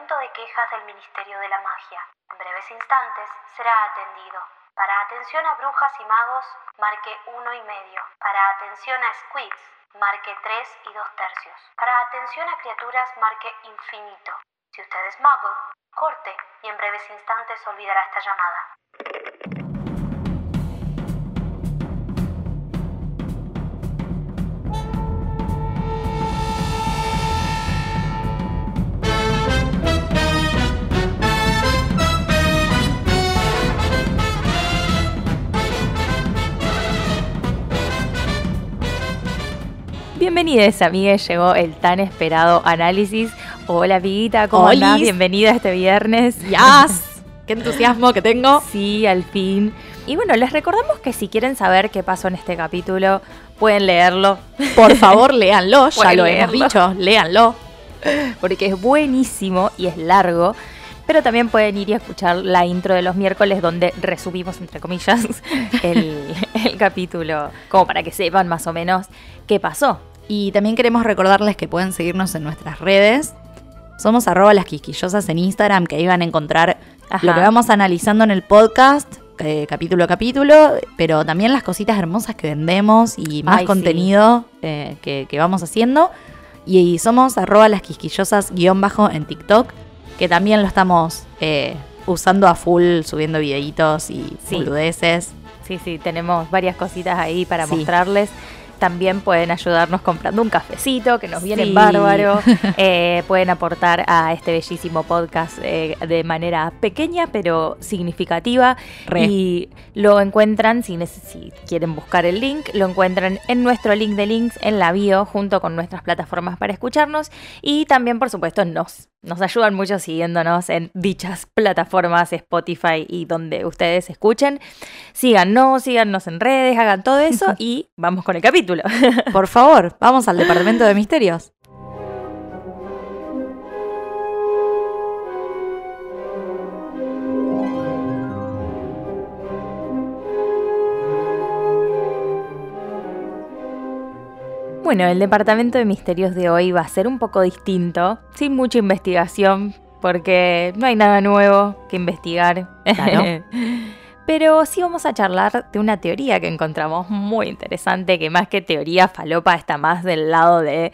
Departamento de Quejas del Ministerio de la Magia. En breves instantes será atendido. Para atención a brujas y magos, marque uno y medio. Para atención a squids, marque 3 y 2 tercios. Para atención a criaturas, marque infinito. Si usted es mago, corte y en breves instantes olvidará esta llamada. Bienvenidos, amigues. Llegó el tan esperado análisis. Hola, amiguita, ¿cómo Olis. andás? Bienvenida este viernes. ¡Yas! ¡Qué entusiasmo que tengo! Sí, al fin. Y bueno, les recordamos que si quieren saber qué pasó en este capítulo, pueden leerlo, Por favor, léanlo, ya lo leerlo. hemos dicho, léanlo. porque es buenísimo y es largo. Pero también pueden ir y escuchar la intro de los miércoles donde resumimos, entre comillas, el, el capítulo, como para que sepan más o menos qué pasó. Y también queremos recordarles que pueden seguirnos en nuestras redes. Somos arroba las quisquillosas en Instagram, que ahí van a encontrar Ajá. lo que vamos analizando en el podcast, eh, capítulo a capítulo, pero también las cositas hermosas que vendemos y más Ay, sí. contenido eh, que, que vamos haciendo. Y, somos arroba las quisquillosas guion bajo en TikTok, que también lo estamos eh, usando a full, subiendo videitos y Sí. boludeces. Sí, sí, tenemos varias cositas ahí para Sí. mostrarles. También pueden ayudarnos comprando un cafecito, que nos viene Sí. bárbaro. Eh, pueden aportar a este bellísimo podcast eh, de manera pequeña pero significativa. Re. Y lo encuentran, si quieren buscar el link, lo encuentran en nuestro link de links en la bio, junto con nuestras plataformas para escucharnos. Y también, por supuesto, nos, nos ayudan mucho siguiéndonos en dichas plataformas, Spotify y donde ustedes escuchen. Síganos, síganos en redes, hagan todo eso y vamos con el capítulo. Por favor, vamos al departamento de misterios. Bueno, el departamento de misterios de hoy va a ser un poco distinto, sin mucha investigación, porque no hay nada nuevo que investigar. Claro. Pero sí vamos a charlar de una teoría que encontramos muy interesante, que más que teoría falopa está más del lado de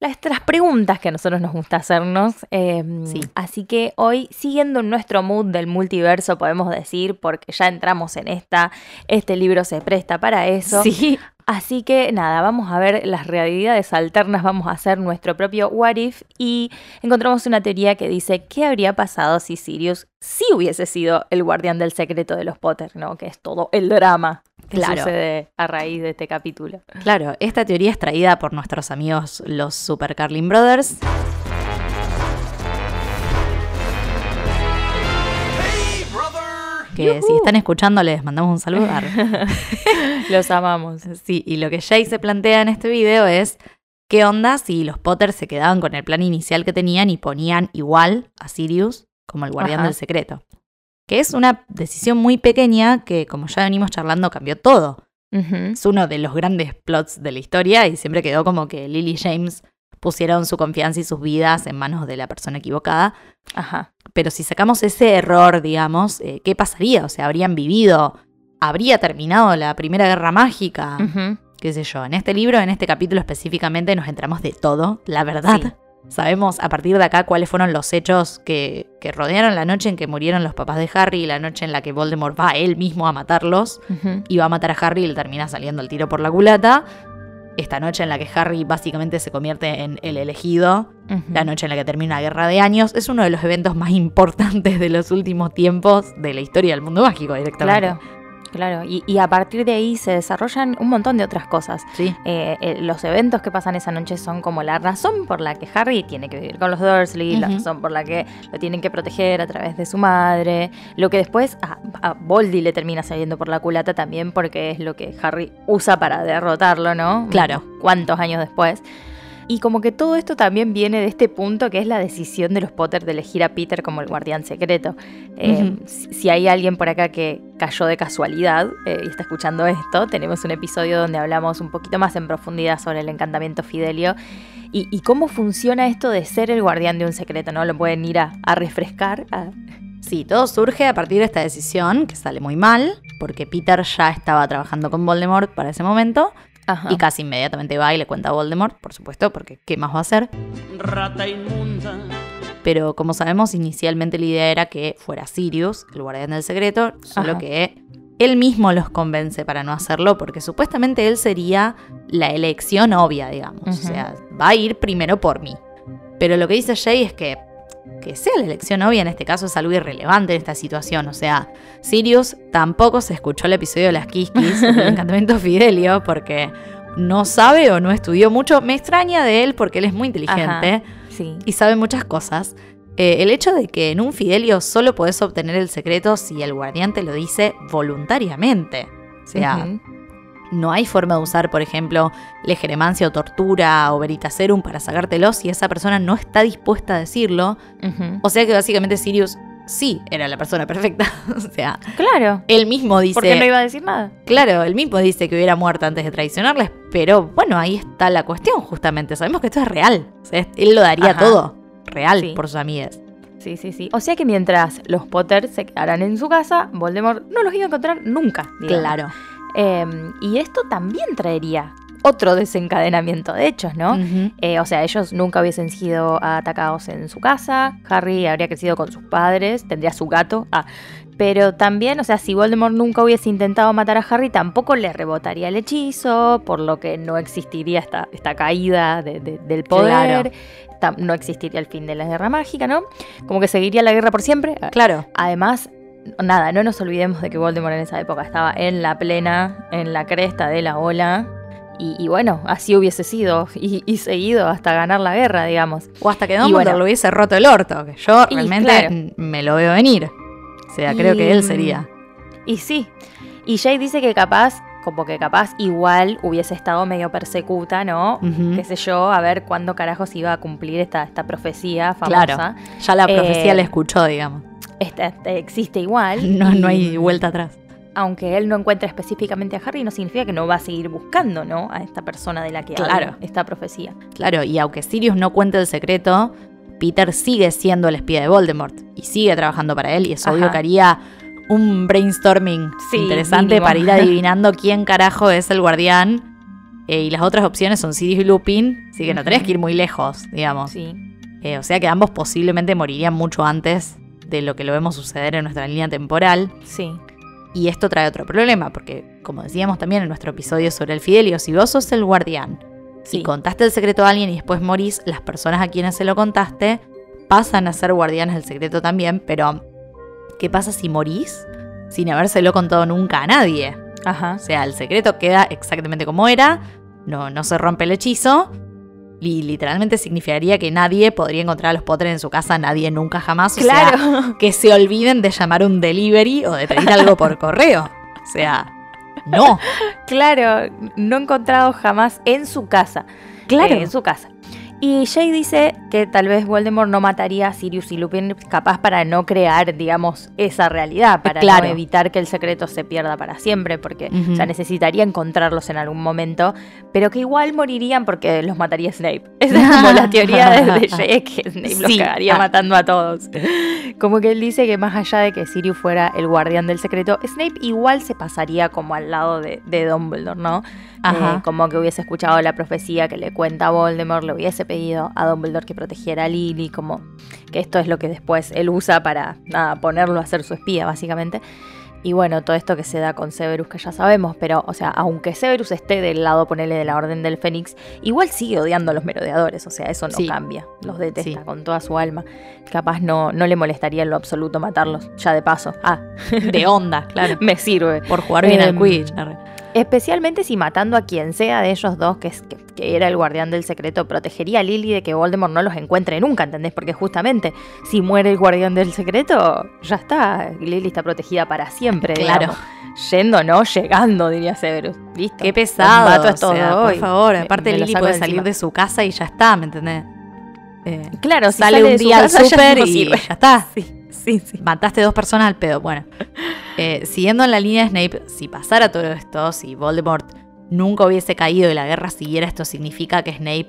las, preguntas que a nosotros nos gusta hacernos. Eh, Sí. Así que hoy, siguiendo nuestro mood del multiverso, podemos decir, porque ya entramos en esta, este libro se presta para eso. Sí, Así que nada, vamos a ver las realidades alternas, vamos a hacer nuestro propio what if y encontramos una teoría que dice qué habría pasado si Sirius sí hubiese sido el guardián del secreto de los Potter, ¿no? Que es todo el drama que Claro. sucede a raíz de este capítulo. claro, esta teoría es traída por nuestros amigos los Super Carlin Brothers. Que si están escuchando les mandamos un saludo. Los amamos. Sí, y lo que Jay se plantea en este video es qué onda si los Potter se quedaban con el plan inicial que tenían y ponían igual a Sirius como el guardián Ajá. del secreto. Que es una decisión muy pequeña que, como ya venimos charlando, cambió todo. Es uno de los grandes plots de la historia y siempre quedó como que Lily James pusieron su confianza y sus vidas en manos de la persona equivocada. Ajá. Pero si sacamos ese error, digamos, eh, ¿qué pasaría? O sea, ¿habrían vivido? ¿Habría terminado la Primera Guerra Mágica? Qué sé yo, en este libro, en este capítulo específicamente, nos entramos de todo, la verdad. Sí. Sabemos a partir de acá cuáles fueron los hechos que, que rodearon la noche en que murieron los papás de Harry, la noche en la que Voldemort va él mismo a matarlos y va a matar a Harry y le termina saliendo el tiro por la culata. Esta noche en la que Harry básicamente se convierte en el elegido, la noche en la que termina una guerra de años, es uno de los eventos más importantes de los últimos tiempos de la historia del mundo mágico directamente. Claro, claro. Y, y a partir de ahí se desarrollan un montón de otras cosas. Sí. Eh, eh, los eventos que pasan esa noche son como la razón por la que Harry tiene que vivir con los Dursley, la razón por la que lo tienen que proteger a través de su madre, lo que después a, a Voldy le termina saliendo por la culata también porque es lo que Harry usa para derrotarlo, ¿no? Claro. ¿Cuántos años después? Y como que todo esto también viene de este punto que es la decisión de los Potter de elegir a Peter como el guardián secreto. Eh, si, si hay alguien por acá que, cayó de casualidad eh, y está escuchando esto, tenemos un episodio donde hablamos un poquito más en profundidad sobre el encantamiento Fidelio y, y cómo funciona esto de ser el guardián de un secreto, ¿no? Lo pueden ir a, a refrescar. a- Sí, todo surge a partir de esta decisión, que sale muy mal, porque Peter ya estaba trabajando con Voldemort para ese momento, Ajá. y casi inmediatamente va y le cuenta a Voldemort, por supuesto, porque ¿qué más va a hacer? rata inmunda. Pero como sabemos, inicialmente la idea era que fuera Sirius, el guardián del secreto, solo Ajá. que él mismo los convence para no hacerlo, porque supuestamente él sería la elección obvia, digamos. O sea, va a ir primero por mí. Pero lo que dice Jay es que que sea la elección obvia en este caso es algo irrelevante en esta situación. O sea, Sirius tampoco se escuchó el episodio de las Kiskis, el encantamiento Fidelio, porque no sabe o no estudió mucho. Me extraña de él porque él es muy inteligente Sí. y sabe muchas cosas. Eh, el hecho de que en un Fidelio solo podés obtener el secreto si el guardián te lo dice voluntariamente. O sea. No hay forma de usar, por ejemplo, legeremancia o tortura o veritaserum para sacártelo si esa persona no está dispuesta a decirlo. O sea que básicamente Sirius sí era la persona perfecta. o sea, Claro. él mismo dice. Porque no iba a decir nada. Claro, él mismo dice que hubiera muerto antes de traicionarles, pero bueno, ahí está la cuestión justamente. Sabemos que esto es real. O sea, él lo daría Ajá. todo real Sí. por sus amigas. Sí, sí, sí. O sea que mientras los Potter se quedaran en su casa, Voldemort no los iba a encontrar nunca. digamos. Claro. Eh, y esto también traería otro desencadenamiento de hechos, ¿no? Eh, o sea, ellos nunca hubiesen sido atacados en su casa. Harry habría crecido con sus padres, tendría su gato. Ah, pero también, o sea, si Voldemort nunca hubiese intentado matar a Harry, tampoco le rebotaría el hechizo, por lo que no existiría esta, esta caída de- de- del poder. No existiría el fin de la guerra mágica, ¿no? Como que seguiría la guerra por siempre. Claro. Además, nada, no nos olvidemos de que Voldemort en esa época estaba en la plena, en la cresta de la ola. Y, y bueno, así hubiese sido y, y seguido hasta ganar la guerra, digamos. O hasta que Dumbledore bueno. lo hubiese roto el orto, que yo realmente claro. me lo veo venir. O sea, creo que él sería. Y sí. Y Jay dice que capaz, como que capaz igual hubiese estado medio persecuta, ¿no? Ujú. Qué sé yo, a ver cuándo carajos iba a cumplir esta, esta profecía Claro. famosa. Ya la profecía Eh, la escuchó, digamos. Esta, esta existe igual. No, y- no hay vuelta atrás. aunque él no encuentre específicamente a Harry, no significa que no va a seguir buscando, ¿no? A esta persona de la que Claro. habla esta profecía. Claro, y aunque Sirius no cuente el secreto, Peter sigue siendo el espía de Voldemort y sigue trabajando para él y es obvio que haría un brainstorming Sí, interesante mínimo. para ir adivinando quién carajo es el guardián. Eh, y las otras opciones son Sirius y Lupin, así que no tenés que ir muy lejos, digamos. Sí. Eh, o sea que ambos posiblemente morirían mucho antes de lo que lo vemos suceder en nuestra línea temporal. Sí. Y esto trae otro problema, porque como decíamos también en nuestro episodio sobre el Fidelio, si vos sos el guardián Sí. y contaste el secreto a alguien y después morís, las personas a quienes se lo contaste pasan a ser guardianes del secreto también, pero ¿qué pasa si morís sin habérselo contado nunca a nadie? Ajá. O sea, el secreto queda exactamente como era, no, no se rompe el hechizo. Y literalmente significaría que nadie podría encontrar a los Potter en su casa, nadie nunca jamás. O sea, Claro. que se olviden de llamar un delivery o de pedir algo por correo. O sea, no. claro. No encontrado jamás en su casa. Claro. Eh, en su casa. Y Jay dice que tal vez Voldemort no mataría a Sirius y Lupin capaz para no crear, digamos, esa realidad, para Claro. no evitar que el secreto se pierda para siempre, porque Ujú. o sea, necesitaría encontrarlos en algún momento, pero que igual morirían porque los mataría Snape. Esa es como la teoría de, Jay, que Snape los cagaría Ah. matando a todos. Como que él dice que más allá de que Sirius fuera el guardián del secreto, Snape igual se pasaría como al lado de, de Dumbledore, ¿no? Ajá. Eh, como que hubiese escuchado la profecía que le cuenta a Voldemort, le hubiese pedido a Dumbledore que protegiera a Lily, como que esto es lo que después él usa para nada, ponerlo a ser su espía, básicamente. Y bueno, todo esto que se da con Severus, que ya sabemos, pero, o sea, aunque Severus esté del lado, ponele, de la Orden del Fénix, igual sigue odiando a los merodeadores, o sea, eso no Sí. cambia, los detesta Sí. con toda su alma. Capaz no, no le molestaría en lo absoluto matarlos, ya de paso. Ah, De onda, claro. me sirve. Por jugar bien al Em, Quidditch. Especialmente si matando a quien sea de ellos dos, que, es, que, que era el guardián del secreto, protegería a Lily de que Voldemort no los encuentre nunca, ¿entendés? Porque justamente si muere el guardián del secreto, ya está, Lily está protegida para siempre, Claro. digamos. Yendo, no, llegando, diría Severus. Listo. Qué pesado. Mato a o sea, por y favor. Aparte, me Lily puede de salir de su casa y ya está, ¿me entendés? Eh, Claro, si sale, sale un día al súper y sirve. ya está. Sí. Sí, sí. Mataste dos personas al pedo. Bueno, eh, siguiendo en la línea de Snape, si pasara todo esto, si Voldemort nunca hubiese caído y la guerra siguiera, esto significa que Snape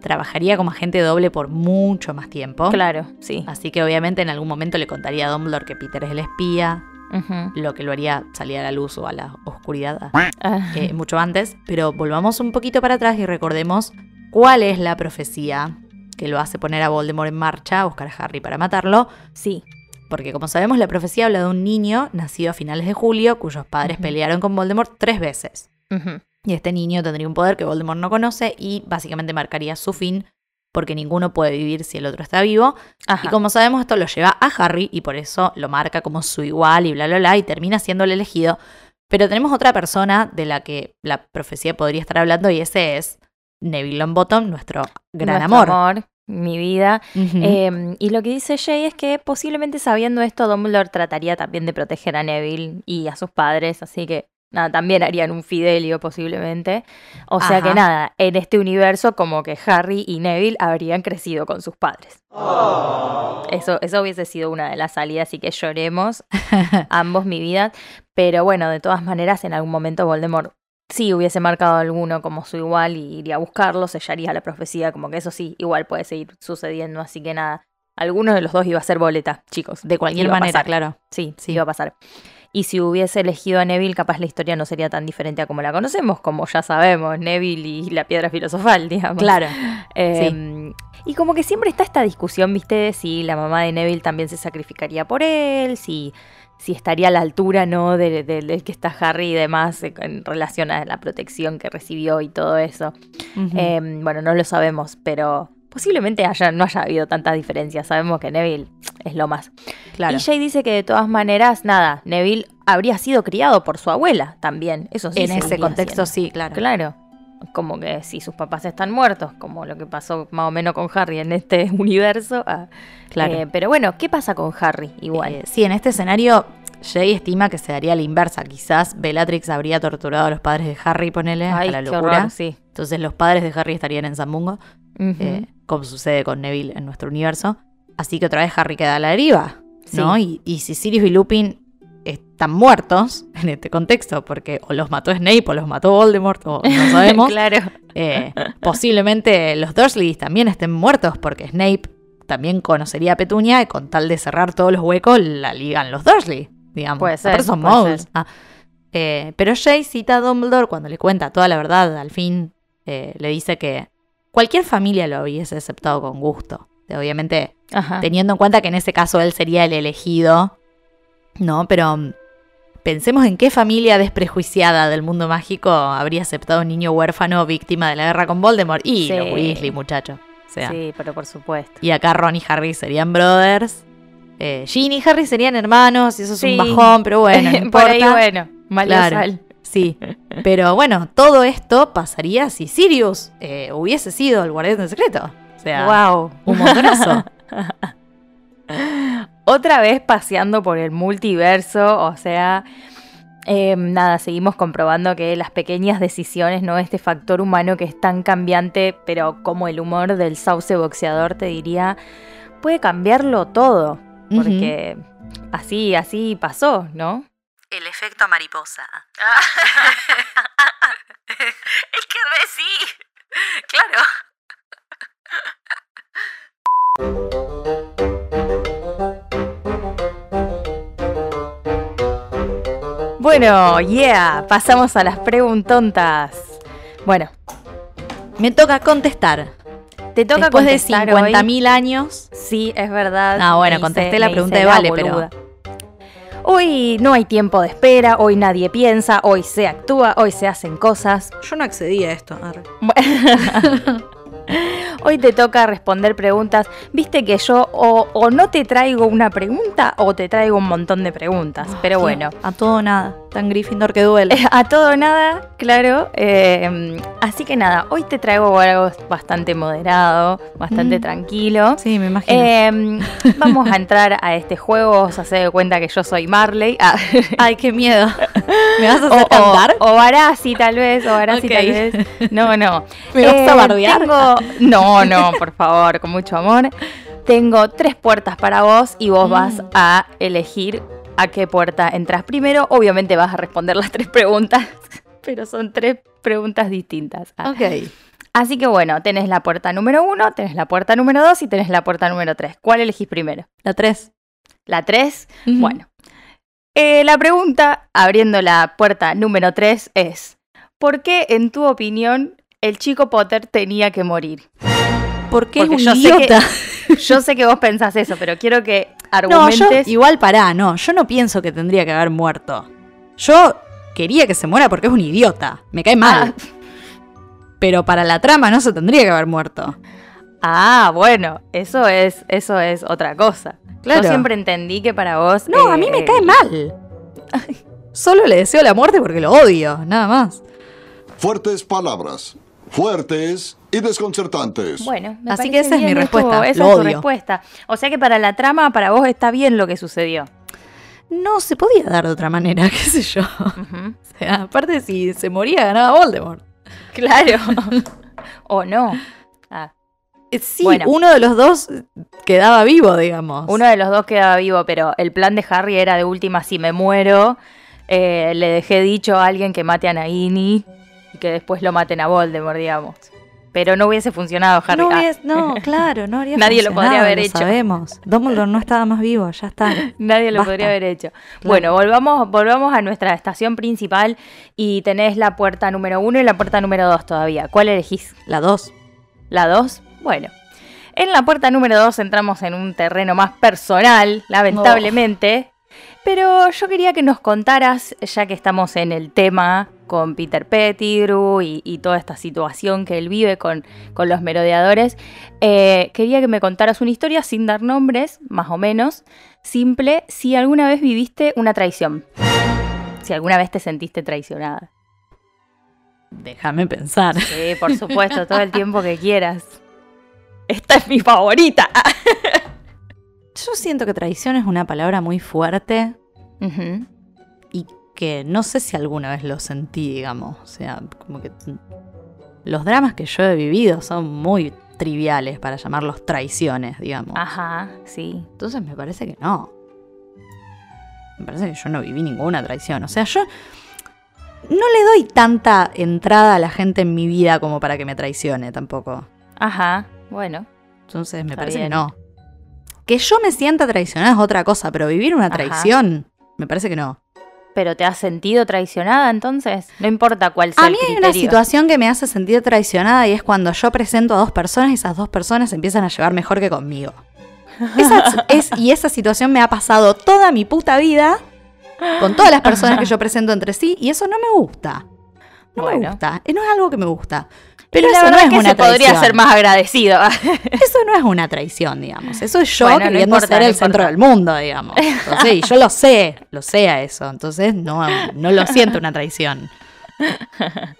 trabajaría como agente doble por mucho más tiempo. Claro, sí. Así que obviamente en algún momento le contaría a Dumbledore que Peter es el espía, lo que lo haría salir a la luz o a la oscuridad Ah, eh, mucho antes. Pero volvamos un poquito para atrás y recordemos cuál es la profecía que lo hace poner a Voldemort en marcha, a buscar a Harry para matarlo. sí. Porque como sabemos, la profecía habla de un niño nacido a finales de julio cuyos padres pelearon con Voldemort tres veces. Y este niño tendría un poder que Voldemort no conoce y básicamente marcaría su fin porque ninguno puede vivir si el otro está vivo. Ajá. Y como sabemos, esto lo lleva a Harry y por eso lo marca como su igual y bla, bla, bla, y termina siendo el elegido. Pero tenemos otra persona de la que la profecía podría estar hablando y ese es Neville Longbottom, nuestro gran Nuestro amor. Mi vida. Eh, y lo que dice Jay es que posiblemente sabiendo esto, Dumbledore trataría también de proteger a Neville y a sus padres, así que nada, también harían un fidelio posiblemente. O sea Ajá. que nada, en este universo como que Harry y Neville habrían crecido con sus padres. Eso, eso hubiese sido una de las salidas, así que lloremos ambos mi vida. Pero bueno, de todas maneras, en algún momento Voldemort sí hubiese marcado a alguno como su igual y iría a buscarlo, sellaría la profecía, como que eso sí, igual puede seguir sucediendo. Así que nada, alguno de los dos iba a ser boleta, chicos. de cualquier manera, pasar. claro. Sí, Sí. sí, iba a pasar. Y si hubiese elegido a Neville, capaz la historia no sería tan diferente a como la conocemos, como ya sabemos, Neville y la piedra filosofal, digamos. Claro. Eh, Y como que siempre está esta discusión, ¿viste? Si la mamá de Neville también se sacrificaría por él, si, si estaría a la altura, ¿no? de- de- Del que está Harry y demás eh, en relación a la protección que recibió y todo eso. Eh, bueno, no lo sabemos, pero posiblemente haya, no haya habido tanta diferencia. Sabemos que Neville es lo más. Claro. Y Jay dice que de todas maneras, nada, Neville habría sido criado por su abuela también. Eso sí. en ese contexto, sí, claro. Claro. Como que si sus papás están muertos, como lo que pasó más o menos con Harry en este universo. ah, Claro. eh, pero bueno, ¿qué pasa con Harry? Igual. Eh, sí, en este escenario, Jay estima que se daría la inversa. Quizás Bellatrix habría torturado a los padres de Harry, ponele, Ay, la qué locura. horror, sí. Entonces los padres de Harry estarían en Zambungo, Ujú. eh, como sucede con Neville en nuestro universo. Así que otra vez Harry queda a la deriva, ¿no? Sí. Y, y si Sirius y Lupin están muertos en este contexto, porque o los mató Snape o los mató Voldemort, o no sabemos, claro. eh, posiblemente los Dursleys también estén muertos, porque Snape también conocería a Petunia y con tal de cerrar todos los huecos la ligan los Dursley, digamos. Puede ser, Aparte son puede moguls. ser. Ah. Eh, pero Jay cita a Dumbledore cuando le cuenta toda la verdad, al fin eh, le dice que cualquier familia lo hubiese aceptado con gusto. Obviamente Ajá. teniendo en cuenta que en ese caso él sería el elegido, ¿no? Pero mm, pensemos en qué familia desprejuiciada del mundo mágico habría aceptado un niño huérfano víctima de la guerra con Voldemort. Y Sí. los Weasley, muchacho. O sea, Sí, pero por supuesto. y acá Ron y Harry serían brothers. Eh, Ginny y Harry serían hermanos, y eso es Sí. un bajón, pero bueno, no por importa. ahí, bueno, mal Claro. sal. Sí, pero bueno, todo esto pasaría si Sirius eh, hubiese sido el guardián del secreto. O sea, Wow. un montonazo. Otra vez paseando por el multiverso, o sea, eh, nada, seguimos comprobando que las pequeñas decisiones, ¿no? Este factor humano que es tan cambiante, pero como el humor del sauce boxeador, te diría, puede cambiarlo todo. Porque así, así pasó, ¿no? El efecto mariposa. Es que re sí. Claro. Bueno, yeah, pasamos a las preguntontas. Bueno, Me toca contestar. te toca Después de contestar hoy. 50.000 años. Sí, es verdad. Ah, bueno, contesté hice- la pregunta de la Vale, pero-. Hoy no hay tiempo de espera, hoy nadie piensa, hoy se actúa, hoy se hacen cosas. Yo no accedí a esto. Hoy te toca responder preguntas. Viste que yo o, o no te traigo una pregunta o te traigo un montón de preguntas. Pero bueno, A todo nada. Tan Gryffindor que duele. a todo o nada, claro. eh, así que nada, hoy te traigo algo bastante moderado, bastante Mm. tranquilo. Sí, me imagino. Eh, vamos a entrar a este juego, os hace de cuenta que yo soy Marley. Ah, Ay, qué miedo. ¿Me vas a o, hacer cantar? o, o Barassi, tal vez, o Barassi tal vez. No, no. ¿Me vas a Eh, bardear? tengo- No, no, por favor, con mucho amor. tengo tres puertas para vos y vos vas a elegir a qué puerta entras primero. Obviamente vas a responder las tres preguntas, pero son tres preguntas distintas. Ah. Ok. Así que bueno, tenés la puerta número uno, tenés la puerta número dos y tenés la puerta número tres. ¿Cuál elegís primero? La 3. La tres. Bueno. Eh, la pregunta, abriendo la puerta número tres, es: ¿Por qué, en tu opinión, el chico Potter tenía que morir? Porque es Porque un yo sé que- idiota. Yo sé que vos pensás eso, pero quiero que No, yo argumentes. igual pará, no, yo no pienso que tendría que haber muerto. Yo quería que se muera porque es un idiota, me cae mal. Ah. Pero para la trama no se tendría que haber muerto. Ah, bueno, eso es, eso es otra cosa. Claro. Yo siempre entendí que para vos. No, a mí eh, me cae mal. Solo le deseo la muerte porque lo odio, nada más. Fuertes palabras. Fuertes y desconcertantes. Bueno, me Así que esa es mi respuesta, esa lo es tu odio. respuesta. O sea que para la trama, para vos está bien lo que sucedió. No se podía dar de otra manera, qué sé yo. O sea, aparte si se moría ganaba Voldemort. Claro. o no. Ah, Eh, Sí, Bueno. uno de los dos quedaba vivo, digamos. uno de los dos quedaba vivo, pero el plan de Harry era de última, si me muero, eh, le dejé dicho a alguien que mate a Nagini y que después lo maten a Voldemort, digamos. Pero no hubiese funcionado, Harry. no, Ah, hubies- no, claro, no haría Nadie lo podría haber lo hecho. sabemos. Dumbledore no estaba más vivo, ya está. Nadie lo Basta. podría haber hecho. Bueno, volvamos, volvamos a nuestra estación principal y tenés la puerta número uno y la puerta número dos todavía. ¿Cuál elegís? La 2. ¿La dos? Bueno. En la puerta número dos entramos en un terreno más personal, lamentablemente. Pero yo quería que nos contaras, ya que estamos en el tema con Peter Pettigrew y, y toda esta situación que él vive con, con los merodeadores, eh, quería que me contaras una historia sin dar nombres, más o menos, simple, si alguna vez viviste una traición. Si alguna vez te sentiste traicionada. Déjame pensar. Sí, por supuesto, todo el tiempo que quieras. Esta es mi favorita. Yo siento que traición es una palabra muy fuerte que no sé si alguna vez lo sentí, digamos. O sea, como que los dramas que yo he vivido son muy triviales para llamarlos traiciones, digamos. Ajá, sí. Entonces me parece que no. Me parece que yo no viví ninguna traición. O sea, yo no le doy tanta entrada a la gente en mi vida como para que me traicione tampoco. Ajá, bueno. Entonces me parece bien. que no. Que yo me sienta traicionada es otra cosa, pero vivir una Ajá. traición, me parece que no. ¿Pero te has sentido traicionada entonces? No importa cuál sea A el mí hay una situación que me hace sentir traicionada y es cuando yo presento a dos personas y esas dos personas empiezan a llevar mejor que conmigo. Esa es, y esa situación me ha pasado toda mi puta vida con todas las personas que yo presento entre sí y eso no me gusta. No me gusta. Eh, No es algo que me gusta. Pero Y la eso no verdad es que una se podría traición. ser más agradecido. Eso no es una traición, digamos. Eso es yo Bueno, no queriendo importa, ser no el centro del mundo, digamos. Entonces, y yo lo sé, lo sé a eso. Entonces, no, no lo siento una traición.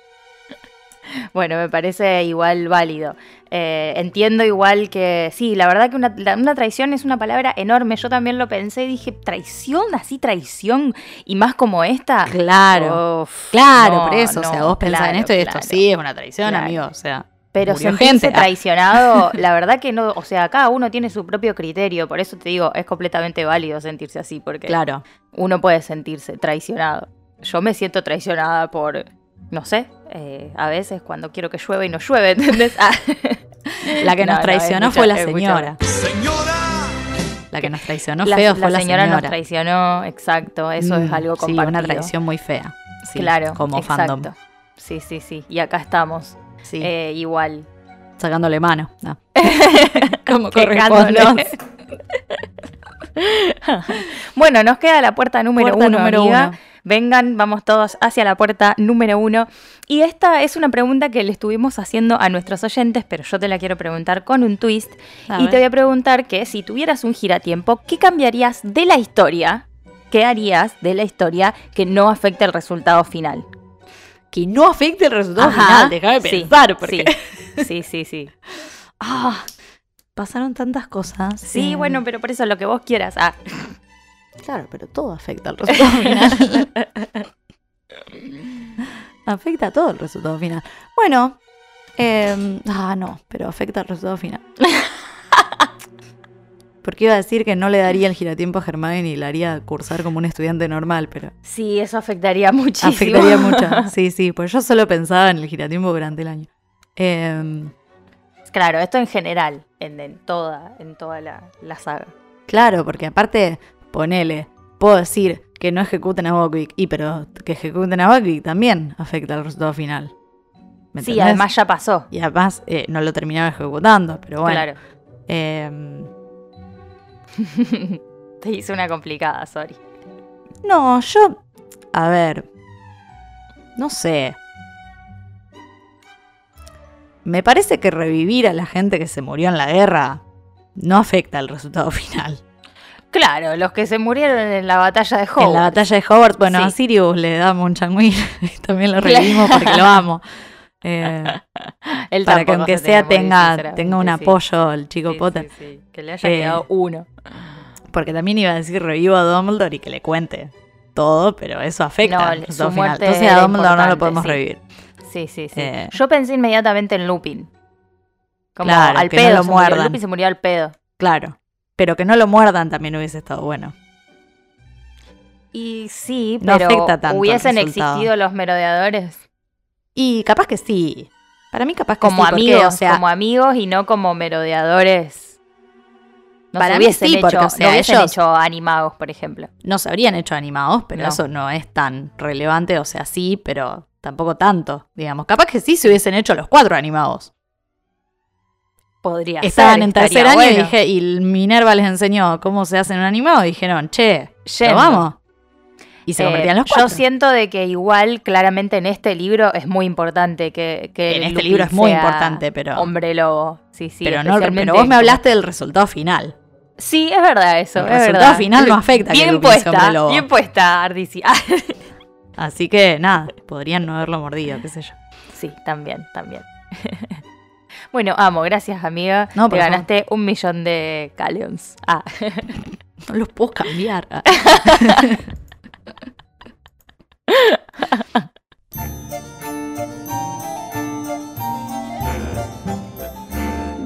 Bueno, me parece igual válido. Eh, entiendo igual que sí, la verdad que una, traición es una palabra enorme. Yo también lo pensé y dije, traición, así traición, y más como esta. Claro. Uf, Claro, no, por eso. o sea, vos pensás en esto y esto sí es una traición, Claro. amigo. O sea, Pero sentirse gente. Traicionado, la verdad que no, o sea, cada uno tiene su propio criterio, por eso te digo, es completamente válido sentirse así, porque Claro. uno puede sentirse traicionado. Yo me siento traicionada por, no sé, eh, a veces cuando quiero que llueve y no llueve, ¿entendés? Ah. La que No, nos no, traicionó fue la señora. Señora. La que nos traicionó la, feo la fue la señora, señora. nos traicionó, exacto, eso es Mm, algo Sí, compartido. una traición muy fea. Sí, claro, Como exacto. fandom. Sí, sí, sí. Y acá estamos, Sí. eh, igual. Sacándole mano. No. Como corresponde. bueno, nos queda la puerta número Puerta uno, número amiga. uno. Vengan, vamos todos hacia la puerta número uno. Y esta es una pregunta que le estuvimos haciendo a nuestros oyentes, pero yo te la quiero preguntar con un twist. A y ver. te voy a preguntar que si tuvieras un giratiempo, ¿qué cambiarías de la historia? ¿Qué harías de la historia que no afecte el resultado final? Que no afecte el resultado Ajá, final. Déjame sí, pensar. Porque... Sí, sí, sí. sí. Ah, pasaron tantas cosas. Sí, Eh, bueno, pero por eso lo que vos quieras. Ah, Claro, pero todo afecta al resultado final. afecta a todo el resultado final. Bueno, eh, ah, no, pero afecta al resultado final. Porque iba a decir que no le daría el giratiempo a Hermione y la haría cursar como un estudiante normal, pero Sí, eso afectaría muchísimo. afectaría mucho. Sí, sí, pues yo solo pensaba en el giratiempo durante el año. Em, Claro, esto en general, en, en toda, en toda la, la saga. claro, porque aparte, ponele, puedo decir que no ejecuten a Buckwick, y pero que ejecuten a Buckwick también afecta al resultado final. ¿Me Sí, entendés? además ya pasó. Y además eh, no lo terminaron ejecutando, pero bueno. Claro. Em, Te hice una complicada, sorry. no, yo. A ver. No sé. Me parece que revivir a la gente que se murió en la guerra no afecta al resultado final. Claro, los que se murieron en la batalla de Hogwarts. En la batalla de Hogwarts, bueno, a. Sirius le damos un changüí. También lo revivimos porque lo amo. Eh, para que aunque se sea morir, tenga, tenga un sí. apoyo el chico Sí, Potter. Que le haya Eh, quedado uno. Porque también iba a decir revivo a Dumbledore y que le cuente todo, pero eso afecta No, al su final. Entonces a Dumbledore no lo podemos revivir. Sí, sí, sí. Eh. Yo pensé inmediatamente en Lupin. Como Claro, al que no pedo. lo se murió. muerdan. Lupin se murió al pedo. Claro. Pero que no lo muerdan también hubiese estado bueno. Y sí, No pero afecta tanto al hubiesen existido los merodeadores Y capaz que sí. Para mí capaz que como sí, porque, amigos, o sea, como amigos y no como merodeadores. No Para se mí hubiesen sí, hecho, porque, o sea, no hubiesen ellos- hecho animagos, por ejemplo. no se habrían hecho animados, pero No. eso no es tan relevante. O sea, sí, pero tampoco tanto, digamos. Capaz que sí se hubiesen hecho los cuatro animados. Podría Estaban ser, en tercer año y dije, y Minerva les enseñó cómo se hacen un animado y dijeron, che. ¿lo vamos? Y se Eh, convertían los Yo cuatro. siento de que igual, claramente en este libro es muy importante que, que En este Lupin libro es muy importante, pero- Hombre lobo. Sí, sí. pero, no, pero vos me como- hablaste del resultado final. Sí, es verdad eso. El es resultado verdad. final no afecta a que Bien Lupin sea puesta, hombre lobo. bien puesta, Ardisi. Ah, Así que nada, podrían no haberlo mordido, qué sé yo. sí, también, también. bueno, amo, gracias amiga. No, Te favor. ganaste un millón de Caleons. Ah, No los puedo cambiar. Ah.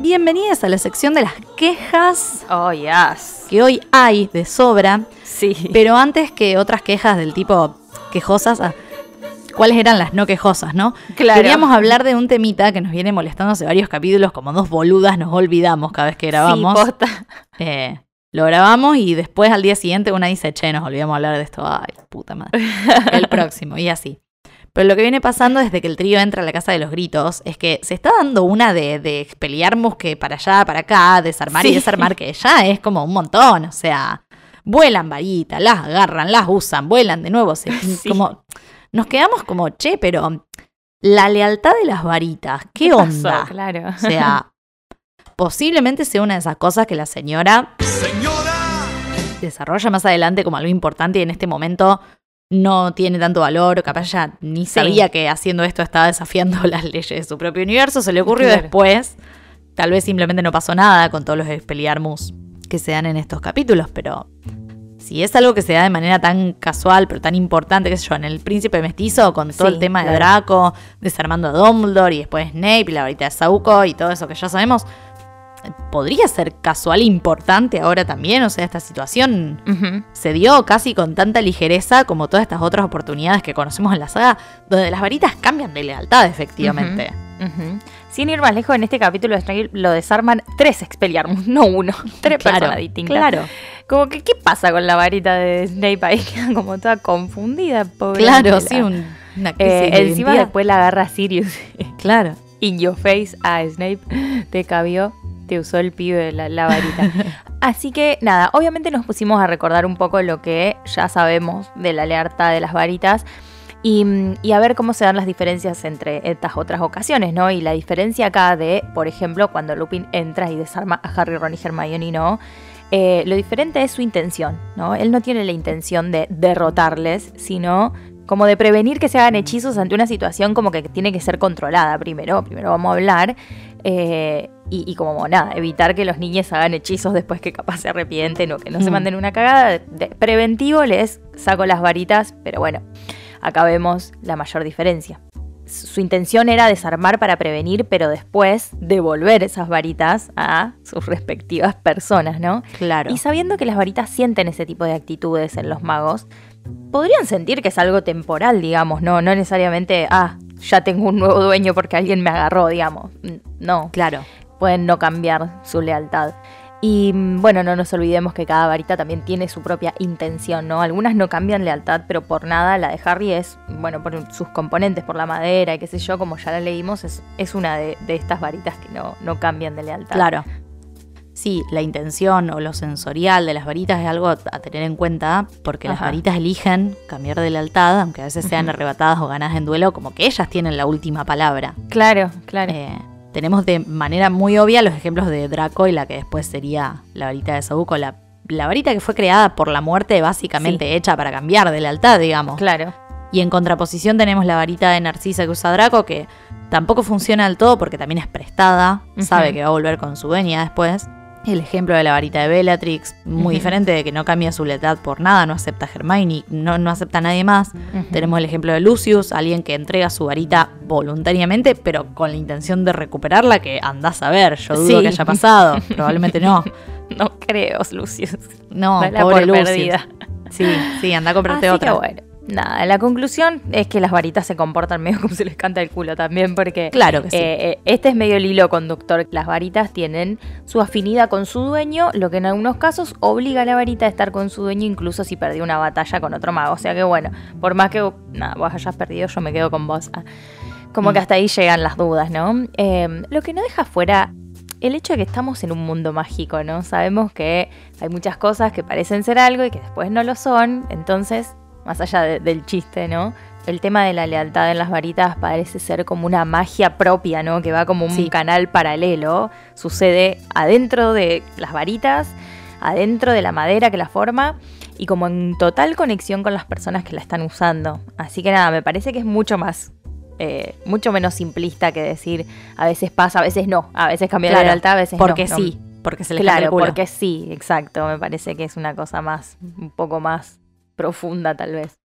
Bienvenidas a la sección de las quejas oh, yes. que hoy hay de sobra, Sí. pero antes que otras quejas del tipo quejosas, ah, ¿cuáles eran las no quejosas, no? Claro. Queríamos hablar de un temita que nos viene molestando hace varios capítulos, como dos boludas nos olvidamos cada vez que grabamos. Sí, posta. Eh, lo grabamos y después al día siguiente una dice, che, nos olvidamos hablar de esto. Ay, puta madre. El próximo, y así. Pero lo que viene pasando desde que el trío entra a la casa de los gritos es que se está dando una de, de expeliarmos que para allá, para acá, desarmar y desarmar, que ya es como un montón. O sea, vuelan varitas, las agarran, las usan, vuelan de nuevo. Se, Sí. como, nos quedamos como, che, pero la lealtad de las varitas, ¿qué, pasó? onda? Claro. O sea, posiblemente sea una de esas cosas que la señora desarrolla más adelante como algo importante y en este momento no tiene tanto valor, o capaz ya ni Sí. sabía que haciendo esto estaba desafiando las leyes de su propio universo, se le ocurrió Claro. después. Tal vez simplemente no pasó nada con todos los Expelliarmus que se dan en estos capítulos, pero si es algo que se da de manera tan casual, pero tan importante, qué sé yo, en el príncipe mestizo, con todo Sí, el tema de. Draco, desarmando a Dumbledore y después Snape y la varita de Sauco y todo eso que ya sabemos, podría ser casual e importante ahora también, o sea, esta situación se dio casi con tanta ligereza como todas estas otras oportunidades que conocemos en la saga, donde las varitas cambian de lealtad, efectivamente. Sin ir más lejos, en este capítulo de lo desarman tres Expelliarmus, no uno. Tres personas distintas. Claro, Como que, ¿qué pasa con la varita de Snape ahí? Como toda confundida, pobre. claro, sí, un- una crisis Eh, de encima identidad. después la agarra Sirius. Claro. In your face a Snape. Te cabió, te usó el pibe de la, la varita. Así que nada, obviamente nos pusimos a recordar un poco lo que ya sabemos de la lealtad de las varitas. Y, y a ver cómo se dan las diferencias entre estas otras ocasiones, ¿no? Y la diferencia acá de, por ejemplo, cuando Lupin entra y desarma a Harry, Ron y Hermione, ¿no? Eh, lo diferente es su intención, ¿no? Él no tiene la intención de derrotarles, sino como de prevenir que se hagan hechizos ante una situación como que tiene que ser controlada primero. Primero vamos a hablar. eh, y, y como nada, evitar que los niños hagan hechizos después que capaz se arrepienten o que no se Mm. manden una cagada. De- preventivo les saco las varitas, pero bueno, acá vemos la mayor diferencia. su intención era desarmar para prevenir, pero después devolver esas varitas a sus respectivas personas, ¿no? Claro. Y sabiendo que las varitas sienten ese tipo de actitudes en los magos, podrían sentir que es algo temporal, digamos, no, no necesariamente, ah, ya tengo un nuevo dueño porque alguien me agarró, digamos. No, Claro. pueden no cambiar su lealtad. Y mm, bueno, no nos olvidemos que cada varita también tiene su propia intención, ¿no? Algunas no cambian lealtad, pero por nada la de Harry es, bueno, por sus componentes, por la madera y qué sé yo, como ya la leímos, es, es una de, de estas varitas que no, no cambian de lealtad. Claro. Sí, la intención o lo sensorial de las varitas es algo a tener en cuenta porque las varitas eligen cambiar de lealtad, aunque a veces sean arrebatadas o ganadas en duelo, como que ellas tienen la última palabra. Claro, claro. Eh, tenemos de manera muy obvia los ejemplos de Draco y la que después sería la varita de Sabuco, la, la varita que fue creada por la muerte, básicamente hecha para cambiar de lealtad, digamos. claro. Y en contraposición tenemos la varita de Narcisa que usa Draco, que tampoco funciona del todo porque también es prestada, sabe que va a volver con su dueña después. El ejemplo de la varita de Bellatrix, muy diferente de que no cambia su lealtad por nada, no acepta a Hermione, no, no acepta a nadie más. Tenemos el ejemplo de Lucius, alguien que entrega su varita voluntariamente, pero con la intención de recuperarla, que andás a ver, yo dudo Sí. que haya pasado, probablemente no. No creo, Lucius. No, Dala pobre por Lucius. perdida. Sí, sí, anda a comprarte Así otra. que bueno. Nada, la conclusión es que las varitas se comportan medio como se les canta el culo también, porque Claro que sí. eh, eh, este es medio el hilo conductor. Las varitas tienen su afinidad con su dueño, lo que en algunos casos obliga a la varita a estar con su dueño, incluso si perdió una batalla con otro mago. O sea que bueno, por más que nada, vos hayas perdido, yo me quedo con vos. Ah, Como Mm. que hasta ahí llegan las dudas, ¿no? Eh, lo que no deja fuera el hecho de que estamos en un mundo mágico, ¿no? Sabemos que hay muchas cosas que parecen ser algo y que después no lo son, entonces, más allá de- del chiste, ¿no? El tema de la lealtad en las varitas parece ser como una magia propia, ¿no? Que va como un Sí. canal paralelo, sucede adentro de las varitas, adentro de la madera que la forma y como en total conexión con las personas que la están usando. Así que nada, me parece que es mucho más eh, mucho menos simplista que decir a veces pasa, a veces no, a veces cambia Claro, lealtad, a veces porque no. No, sí, porque se les canta el Claro, culo. porque sí, exacto. Me parece que es una cosa más, un poco más profunda tal vez.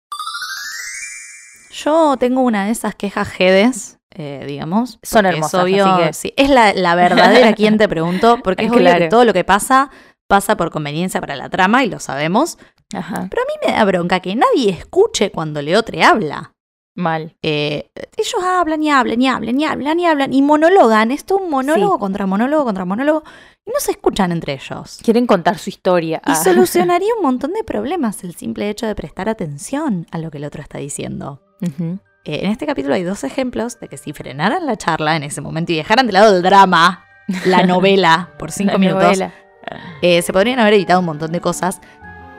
Yo tengo una de esas quejas jedes, eh, digamos. Son hermosas, Es obvio, así que- sí, es la, la verdadera quien te pregunto, porque es obvio Claro. que todo lo que pasa pasa por conveniencia para la trama y lo sabemos. Ajá, Pero a mí me da bronca que nadie escuche cuando Leotre habla. Mal. Eh, ellos hablan y hablan y hablan y hablan y hablan y monologan. Esto es un monólogo Sí. contra monólogo contra monólogo y no se escuchan entre ellos. Quieren contar su historia. Y Ah. solucionaría un montón de problemas el simple hecho de prestar atención a lo que el otro está diciendo. Eh, en este capítulo hay dos ejemplos de que si frenaran la charla en ese momento y dejaran de lado el drama, la novela, por cinco La minutos, eh, se podrían haber evitado un montón de cosas.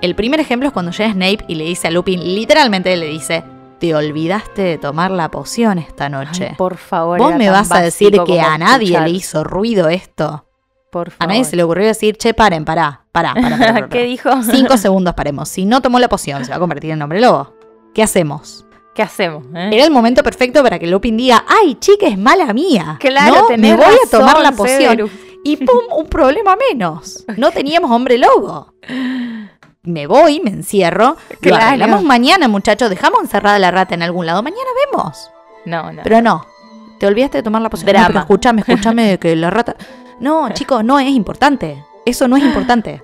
El primer ejemplo es cuando llega Snape y le dice a Lupin, literalmente le dice, te olvidaste de tomar la poción esta noche. Ay, por favor. ¿Vos me vas a decir que a nadie escuchar. le hizo ruido esto? Por A favor. nadie se le ocurrió decir, che, paren, pará, pará, pará, pará, pará, ¿Qué dijo? Cinco segundos paremos. Si no tomó la poción, se va a convertir en hombre lobo. ¿Qué hacemos? ¿Qué hacemos? eh? Era el momento perfecto para que Lupin diga, ay, chica, es mala mía. Claro, no, tenés me voy a tomar la poción. Severus. Y pum, un problema menos. No teníamos hombre lobo. Me voy, me encierro. Lo Claro. arreglamos mañana, muchachos. Dejamos encerrada la rata en algún lado. Mañana vemos. No, no. Pero no. Te olvidaste de tomar la. Drama. No, escúchame, escúchame que la rata. No, chicos, no es importante. Eso no es importante.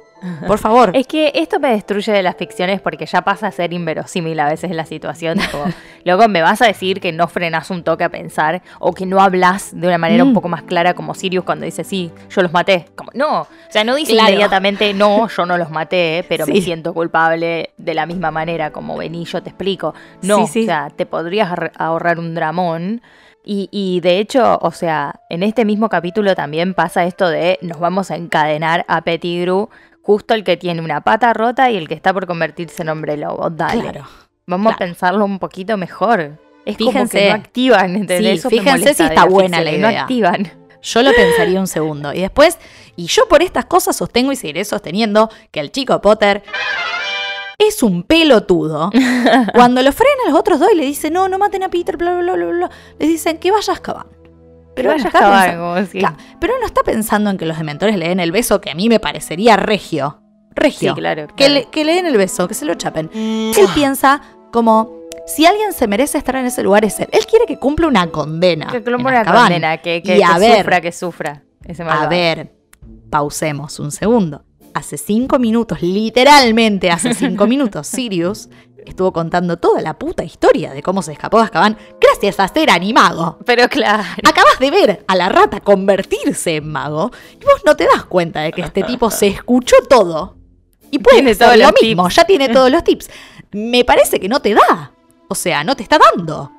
Por favor. Es que esto me destruye de las ficciones porque ya pasa a ser inverosímil a veces la situación. Tipo, luego me vas a decir que no frenas un toque a pensar o que no hablas de una manera un Mm. poco más clara como Sirius cuando dice, sí, yo los maté. Como, no, o sea, no dice Claro. inmediatamente, no, yo no los maté, pero me siento culpable de la misma manera como vení, yo te explico. No, Sí, sí. o sea, te podrías ahor- ahorrar un dramón. Y, y de hecho, o sea, en este mismo capítulo también pasa esto de nos vamos a encadenar a Pettigrew, justo el que tiene una pata rota y el que está por convertirse en hombre lobo. Dale. Claro. Vamos a pensarlo un poquito mejor. Es como Fíjense. que no activan, ¿entendés? Sí, Eso fíjense si está buena la ficciones, No idea. activan. Yo lo pensaría un segundo. Y después, y yo por estas cosas sostengo y seguiré sosteniendo que el chico Potter es un pelotudo. Cuando lo frenan los otros dos y le dicen, no, no maten a Peter, bla, bla, bla, bla, bla, les dicen que vaya a Azkaban. Pero él vaya no está a pensando- como si- Claro, pero no está pensando en que los dementores le den el beso, que a mí me parecería regio. Regio. Sí, claro. Que, claro. le, que le den el beso, que se lo chapen. Él piensa como, Si alguien se merece estar en ese lugar es él. Él quiere que cumpla una condena. Que cumpla una Azkaban. condena, que, que, Y a que ver, sufra, que sufra. Ese A ver, pausemos un segundo. Hace cinco minutos, literalmente hace cinco minutos, Sirius estuvo contando toda la puta historia de cómo se escapó de Azkaban gracias a ser animago. Pero claro. Acabas de ver a la rata convertirse en mago y vos no te das cuenta de que este tipo se escuchó todo y puede todos lo mismo, tips. ya tiene todos los tips. Me parece que no te da. O sea, no te está dando.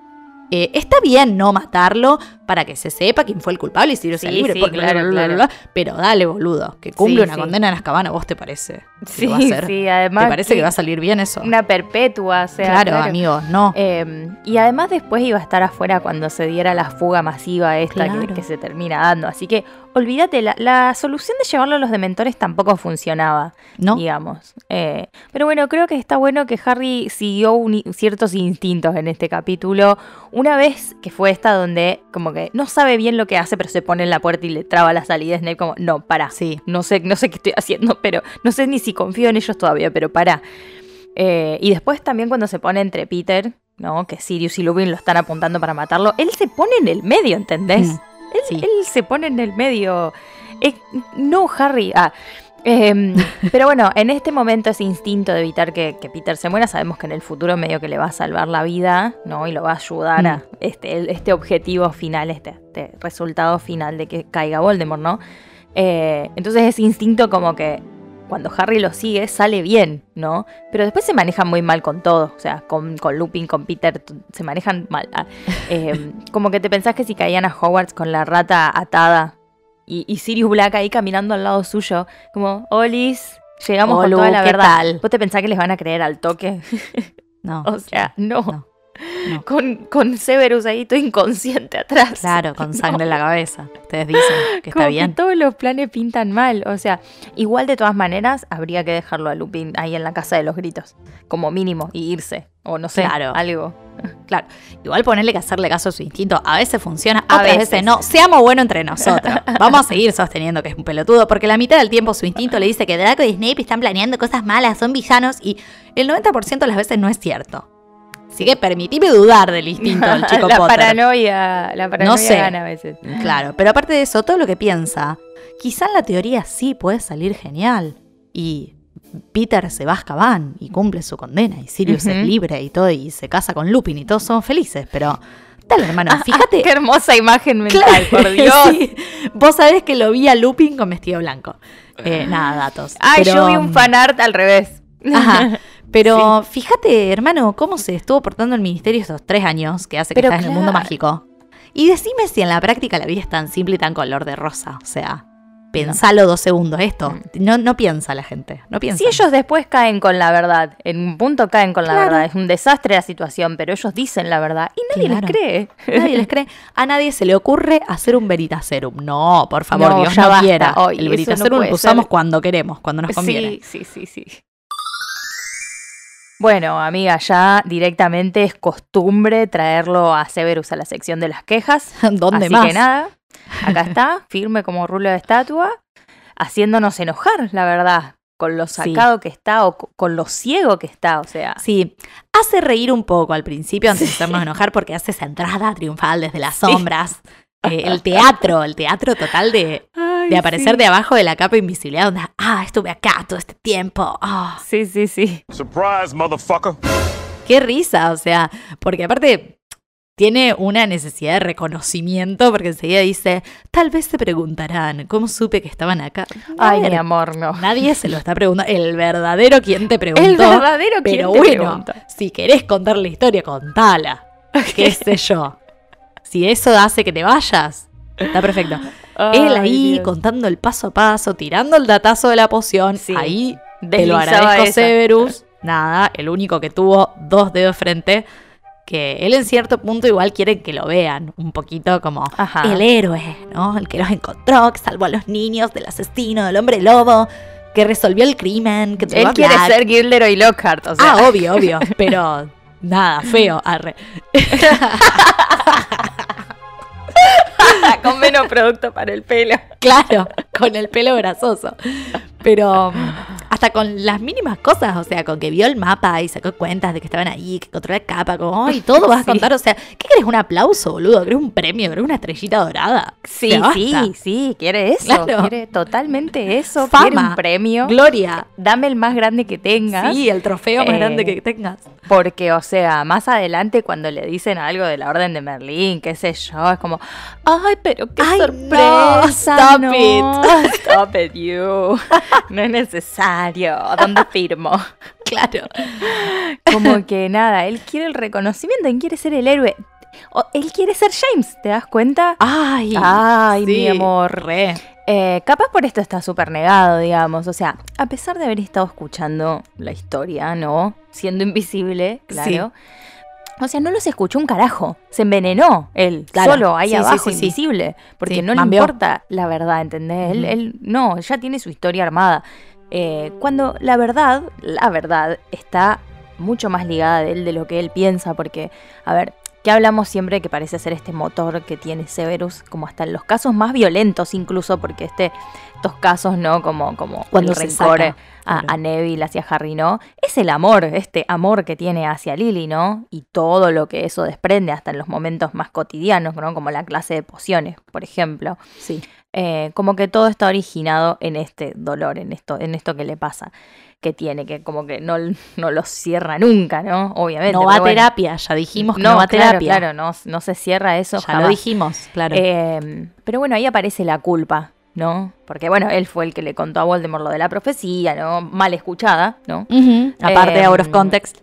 Eh, está bien no matarlo para que se sepa quién fue el culpable y si Sí, libre. sí, porque claro, bla, bla, bla, claro. bla, pero dale, boludo, que cumple Sí, una condena en Azkaban, ¿a vos te parece? Sí, va a hacer? sí, además. ¿Te parece que va a salir bien eso? Una perpetua, o sea. claro, amigo, no. Eh, y además después iba a estar afuera cuando se diera la fuga masiva esta que, se termina dando. Así que olvídate, la, la solución de llevarlo a los dementores tampoco funcionaba, ¿No? digamos. Eh, pero bueno, creo que está bueno que Harry siguió uni- ciertos instintos en este capítulo. Una vez que fue esta donde como que no sabe bien lo que hace, pero se pone en la puerta y le traba la salida. Snape como, no, para. Sí. No sé, no sé qué estoy haciendo, pero no sé ni si confío en ellos todavía, pero para. Eh, y después también cuando se pone entre Peter, ¿no? Que Sirius y Lupin lo están apuntando para matarlo, él se pone en el medio, ¿entendés? Mm, él, sí. él se pone en el medio. Eh, no, Harry. Ah. Em, pero bueno, en este momento ese instinto de evitar que, que Peter se muera, sabemos que en el futuro medio que le va a salvar la vida, ¿no? Y lo va a ayudar a Mm. este, este objetivo final, este, este resultado final de que caiga Voldemort, ¿no? Eh, entonces ese instinto como que cuando Harry lo sigue sale bien, ¿no? Pero después se manejan muy mal con todo, o sea, con, con Lupin, con Peter, se manejan mal. Ah, eh, como que te pensás que si caían a Hogwarts con la rata atada y, y Sirius Black ahí caminando al lado suyo, como, Olis, llegamos Olu, con toda la ¿qué verdad. tal? ¿Vos te pensás que les van a creer al toque? No. o sea, no. No, no. Con, con Severus ahí todo inconsciente atrás. Claro, con No. sangre en la cabeza. Ustedes dicen que está bien. que todos los planes pintan mal. O sea, igual de todas maneras, habría que dejarlo a Lupin ahí en la casa de los gritos. Como mínimo. Y irse. O no sé, Claro. algo. Claro. Igual ponerle que hacerle caso a su instinto. A veces funciona, A otras veces. veces. no. Seamos buenos entre nosotros. Vamos a seguir sosteniendo que es un pelotudo, porque la mitad del tiempo su instinto le dice que Draco y Snape están planeando cosas malas, son villanos, y el 90% de las veces no es cierto. Así que permitime dudar del instinto del chico la Potter. paranoia, la paranoia sé. gana a veces. Claro, pero aparte de eso, todo lo que piensa, quizá en la teoría sí puede salir genial. Y Peter se va a Azkaban y cumple su condena, y Sirius Ujú. es libre y todo, y se casa con Lupin y todos son felices, pero... Dale, hermano, fíjate... Qué hermosa imagen mental, Claro, por Dios. sí. Vos sabés que lo vi a Lupin con vestido blanco. Eh, nada, datos. Ay, Pero- yo vi un fanart al revés. Ajá. Pero fíjate, hermano, cómo se estuvo portando el ministerio estos tres años que hace que Pero estás en el mundo mágico. Y decime si en la práctica la vida es tan simple y tan color de rosa. O sea, pensalo dos segundos esto. No, no piensa la gente. No piensa. Si ellos después caen con la verdad, en un punto caen con la verdad, es un desastre la situación, pero ellos dicen la verdad y nadie Claro. les cree. Nadie les cree. A nadie se le ocurre hacer un veritaserum. No, por favor, No, Dios no basta. quiera. El veritaserum no lo usamos ser. cuando queremos, cuando nos conviene. Sí, sí, sí, sí. Bueno, amiga, ya directamente es costumbre traerlo a Severus a la sección de las quejas. ¿Dónde Así más? que nada, acá está, firme como rulo de estatua, haciéndonos enojar, la verdad, con lo Sí. sacado que está o co- con lo ciego que está, o sea. Sí, hace reír un poco al principio antes de hacernos enojar porque hace esa entrada triunfal desde las sombras. Eh, el teatro, el teatro total de, de aparecer de abajo de la capa invisibilidad, donde, ah, estuve acá todo este tiempo. ah, Sí, sí, sí. Surprise, motherfucker. qué risa, o sea, porque aparte tiene una necesidad de reconocimiento porque enseguida dice, tal vez se preguntarán, ¿cómo supe que estaban acá? Ay, ver, mi amor, no. Nadie se lo está preguntando. El verdadero quien te preguntó. El verdadero quien Pero te bueno, pregunta. si querés contar la historia, contala. ¿Qué sé yo? Si eso hace que te vayas, está perfecto. Él ahí Dios. contando el paso a paso, tirando el datazo de la poción. Sí. Ahí te lo agradezco, esa. Severus. Nada, el único que tuvo dos dedos frente. Que él en cierto punto igual quiere que lo vean un poquito como Ajá. el héroe, ¿no? El que los encontró, que salvó a los niños del asesino, del hombre lobo, que resolvió el crimen, que Él quiere ser Gilderoy Lockhart, o sea. Ah, obvio, obvio. Pero nada, feo, arre. con menos producto para el pelo. Claro, con el pelo grasoso. Pero hasta con las mínimas cosas, o sea, con que vio el mapa y sacó cuentas de que estaban ahí, que encontró la capa, como, ay, todo vas a Sí. contar, o sea, ¿qué querés? ¿Un aplauso, boludo? ¿Querés un premio? ¿Querés una estrellita dorada? Sí, sí, sí, quiere eso. Claro. Quiere totalmente eso. Fama. Quiere un premio. Gloria. Dame el más grande que tengas. Sí, el trofeo más Eh, grande que tengas. Porque, o sea, más adelante cuando le dicen algo de la Orden de Merlín, qué sé yo, es como, ay, pero qué Ay, sorpresa. no, stop no, Stop it, you. No es necesario. ¿Dónde firmo? Claro. Como que nada, él quiere el reconocimiento, él quiere ser el héroe. O- él quiere ser James, ¿te das cuenta? Ay, Ay, mi sí, amor. Re. Eh, capaz por esto está súper negado, digamos. O sea, a pesar de haber estado escuchando la historia, ¿no? Siendo invisible, claro. O sea, no los escuchó un carajo. Se envenenó él, Claro. solo ahí Sí, abajo, sí, sí. invisible. Porque no le mambió. importa la verdad, ¿entendés? Él, él no, ya tiene su historia armada. Eh, cuando la verdad, la verdad, está mucho más ligada de él de lo que él piensa. Porque, a ver, que hablamos siempre que parece ser este motor que tiene Severus, como hasta en los casos más violentos, incluso, porque este, estos casos, ¿no? Como, como Cuando el se rencor saca, a, claro. a Neville hacia Harry, ¿no? Es el amor, este amor que tiene hacia Lily, ¿no? Y todo lo que eso desprende, hasta en los momentos más cotidianos, ¿no? Como la clase de pociones, por ejemplo. Sí. Eh, como que todo está originado en este dolor, en esto, en esto que le pasa, que tiene, que como que no, no lo cierra nunca, ¿no? Obviamente. No va a bueno. terapia, ya dijimos que No, no, va a claro, terapia. Claro, no, no se cierra eso. ya jamás. lo dijimos, claro. Eh, pero bueno, ahí aparece la culpa, ¿no? Porque bueno, él fue el que le contó a Voldemort lo de la profecía, ¿no? Mal escuchada, ¿no? Aparte, em, out of context.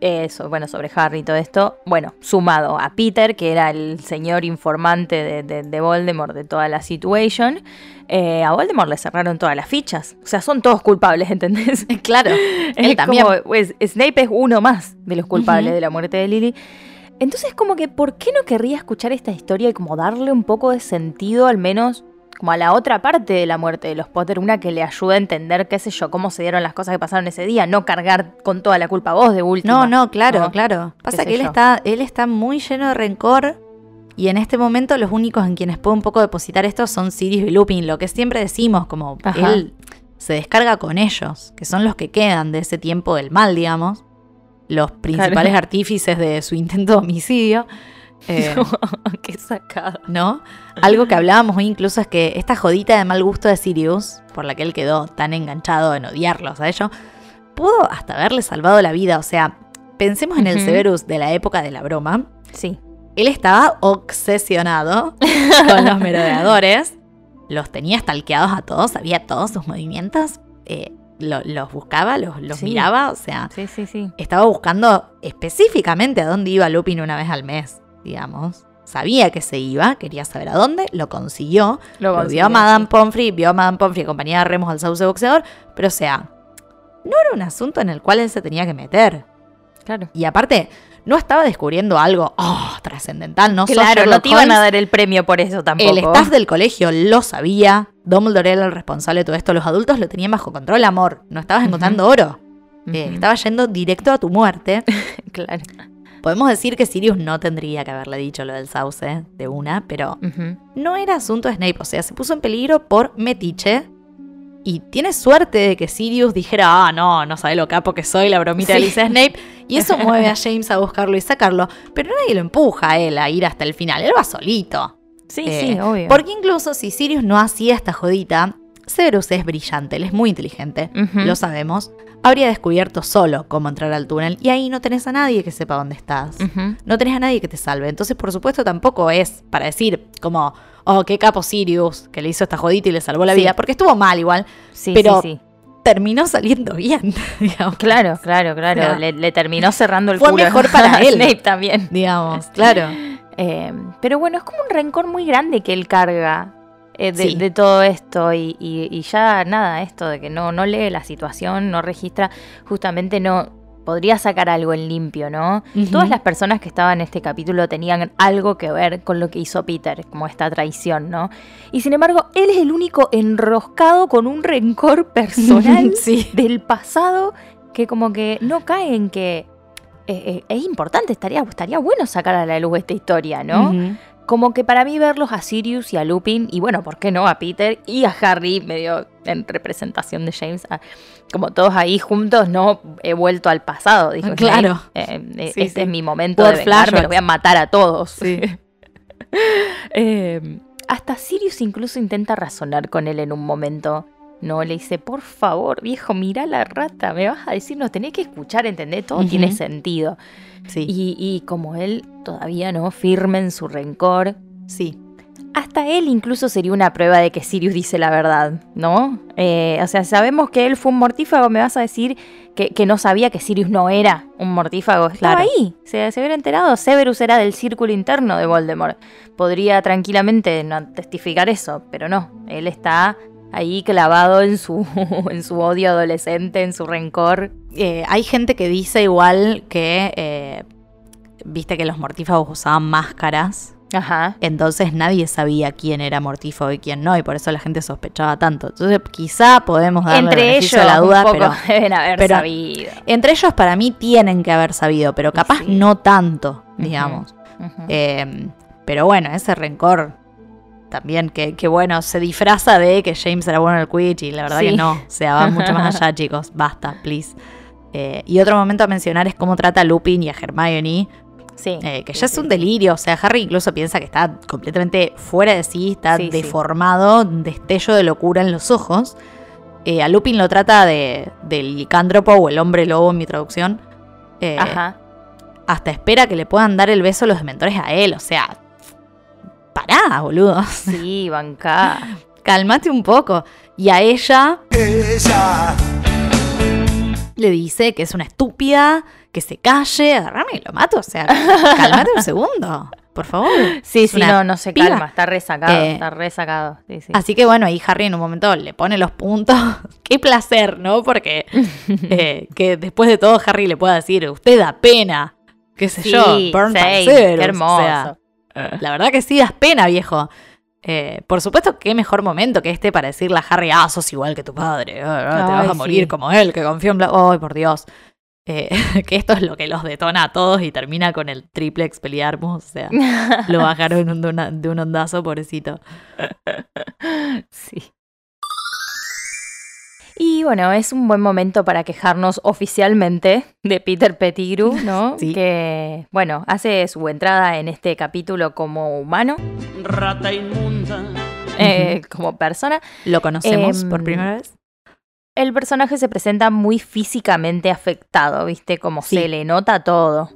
Eso, bueno, sobre Harry y todo esto. Bueno, sumado a Peter, que era el señor informante de, de- de Voldemort de toda la situación. eh, a Voldemort le cerraron todas las fichas. O sea, son todos culpables, ¿entendés? Claro. Es Él también. como, pues, Snape es uno más de los culpables de la muerte de Lily. Entonces, como que, ¿por qué no querría escuchar esta historia y como darle un poco de sentido, al menos, como a la otra parte de la muerte de los Potter? Una que le ayude a entender, qué sé yo, cómo se dieron las cosas que pasaron ese día, no cargar con toda la culpa a vos de última. No, no, claro, ¿no? claro. Pasa que él yo. está, él está muy lleno de rencor y en este momento los únicos en quienes puede un poco depositar esto son Sirius y Lupin, lo que siempre decimos, como Ajá. él se descarga con ellos, que son los que quedan de ese tiempo del mal, digamos, los principales artífices de su intento de homicidio. Eh, qué sacada. ¿no? Algo que hablábamos hoy incluso es que esta jodita de mal gusto de Sirius, por la que él quedó tan enganchado en odiarlos a ellos, pudo hasta haberle salvado la vida. O sea, pensemos en el. Severus de la época de la broma. Sí. Él estaba obsesionado con los merodeadores, los tenía stalkeados a todos, sabía todos sus movimientos, eh, lo- los buscaba, los, los Sí. miraba, o sea, Sí, sí, sí. estaba buscando específicamente a dónde iba Lupin una vez al mes, digamos. Sabía que se iba, quería saber a dónde, lo consiguió. Lo vio a Madame. Pomfrey, vio a Madame Pomfrey acompañada de Remus al sauce boxeador, pero o sea, no era un asunto en el cual él se tenía que meter. Claro. Y aparte, no estaba descubriendo algo oh, trascendental, no Claro, no te iban a dar el premio por eso tampoco. El staff del colegio lo sabía. Dumbledore era el responsable de todo esto. Los adultos lo tenían bajo control, amor. No estabas encontrando oro. Eh, Ujú. estaba yendo directo a tu muerte. Claro. Podemos decir que Sirius no tendría que haberle dicho lo del sauce de una, pero no era asunto de Snape. O sea, se puso en peligro por metiche. Y tiene suerte de que Sirius dijera, ah, no, no sabe lo capo que soy, la bromita de Sí. Lisa Snape. Y eso mueve a James a buscarlo y sacarlo. Pero nadie lo empuja a él a ir hasta el final. Él va solito. Sí, Eh, sí, obvio. Porque incluso si Sirius no hacía esta jodita, Severus es brillante, él es muy inteligente, lo sabemos. Habría descubierto solo cómo entrar al túnel y ahí no tenés a nadie que sepa dónde estás. No tenés a nadie que te salve. Entonces, por supuesto, tampoco es para decir como, oh, qué capo Sirius, que le hizo esta jodita y le salvó la Sí. vida, porque estuvo mal igual. Sí, Pero- sí, sí. Terminó saliendo bien, digamos. Claro, claro, claro. Le, le terminó cerrando el fue culo. mejor para él. Snape también. Digamos, claro. Eh, pero bueno, es como un rencor muy grande que él carga eh, de, Sí. de todo esto y, y- y ya nada, esto de que no, no lee la situación, no registra, justamente no podría sacar algo en limpio, ¿no? Todas las personas que estaban en este capítulo tenían algo que ver con lo que hizo Peter, como esta traición, ¿no? Y sin embargo, él es el único enroscado con un rencor personal sí. del pasado que como que no cae en que eh, eh, es importante, estaría, estaría bueno sacar a la luz esta historia, ¿no? Como que para mí verlos a Sirius y a Lupin, y bueno, ¿por qué no? A Peter y a Harry, medio en representación de James, a- como todos ahí juntos, no he vuelto al pasado, dijo Claro. Snape. Eh, eh, Sí, este sí. es mi momento Por de vengarme, flashbacks. los voy a matar a todos. Sí. Eh, hasta Sirius incluso intenta razonar con él en un momento. No, le dice, por favor, viejo, mira la rata, me vas a decir, nos tenés que escuchar, ¿entendés? Todo tiene sentido. Sí. Y, y como él todavía no firme en su rencor, sí. hasta él incluso sería una prueba de que Sirius dice la verdad, ¿no? Eh, o sea, sabemos que él fue un mortífago, me vas a decir que, que no sabía que Sirius no era un mortífago. Estaba Claro. ahí, se, se hubiera enterado. Severus era del círculo interno de Voldemort. Podría tranquilamente no testificar eso, pero no. Él está ahí clavado en su, en su odio adolescente, en su rencor. Eh, hay gente que dice igual que, eh, viste que los mortífagos usaban máscaras, Ajá. entonces nadie sabía quién era mortífago y quién no, y por eso la gente sospechaba tanto. Entonces quizá podemos darle Entre beneficio ellos, la duda, un poco pero deben haber pero- sabido. entre ellos para mí tienen que haber sabido, pero capaz Sí. no tanto, digamos. Eh, pero bueno, ese rencor también, que, que bueno, se disfraza de que James era bueno en el Quidditch y la verdad Sí. que no, o sea, va mucho más allá, chicos, basta, please. Eh, y otro momento a mencionar es cómo trata a Lupin y a Hermione, Sí. eh, que Sí, ya es un delirio, o sea, Harry incluso piensa que está completamente fuera de sí, está deformado, destello de locura en los ojos. Eh, a Lupin lo trata de, del licántropo o el hombre lobo en mi traducción. Ajá. hasta espera que le puedan dar el beso los dementores a él. O sea, pará, boludo. Sí, banca. Cálmate un poco. Y a ella le dice que es una estúpida, que se calle, agarrame y lo mato. O sea, cálmate un segundo, por favor. Sí, sí, no, no se piba. calma, está resacado, Eh, está resacado. Sí, sí. Así que bueno, ahí Harry en un momento le pone los puntos. Qué placer, ¿no? Porque eh, que después de todo Harry le pueda decir, usted da pena. Qué sé Sí, yo, burn Severus", qué o hermoso. sea, la verdad que sí das pena, viejo. Eh, por supuesto, qué mejor momento que este para decirle a Harry, ah, sos igual que tu padre, ah, ah, te Ay, vas a morir sí. como él, que confió en... Bla Ay, por Dios. Eh, que esto es lo que los detona a todos y termina con el triple expeliarmus, o sea, lo bajaron de, una- de un ondazo, pobrecito. Sí. Y bueno, es un buen momento para quejarnos oficialmente de Peter Pettigrew, ¿no? Sí. Que, bueno, hace su entrada en este capítulo como humano, rata inmunda. eh, como persona. ¿Lo conocemos por Em, primera vez? El personaje se presenta muy físicamente afectado, ¿viste? Como Sí. se le nota todo.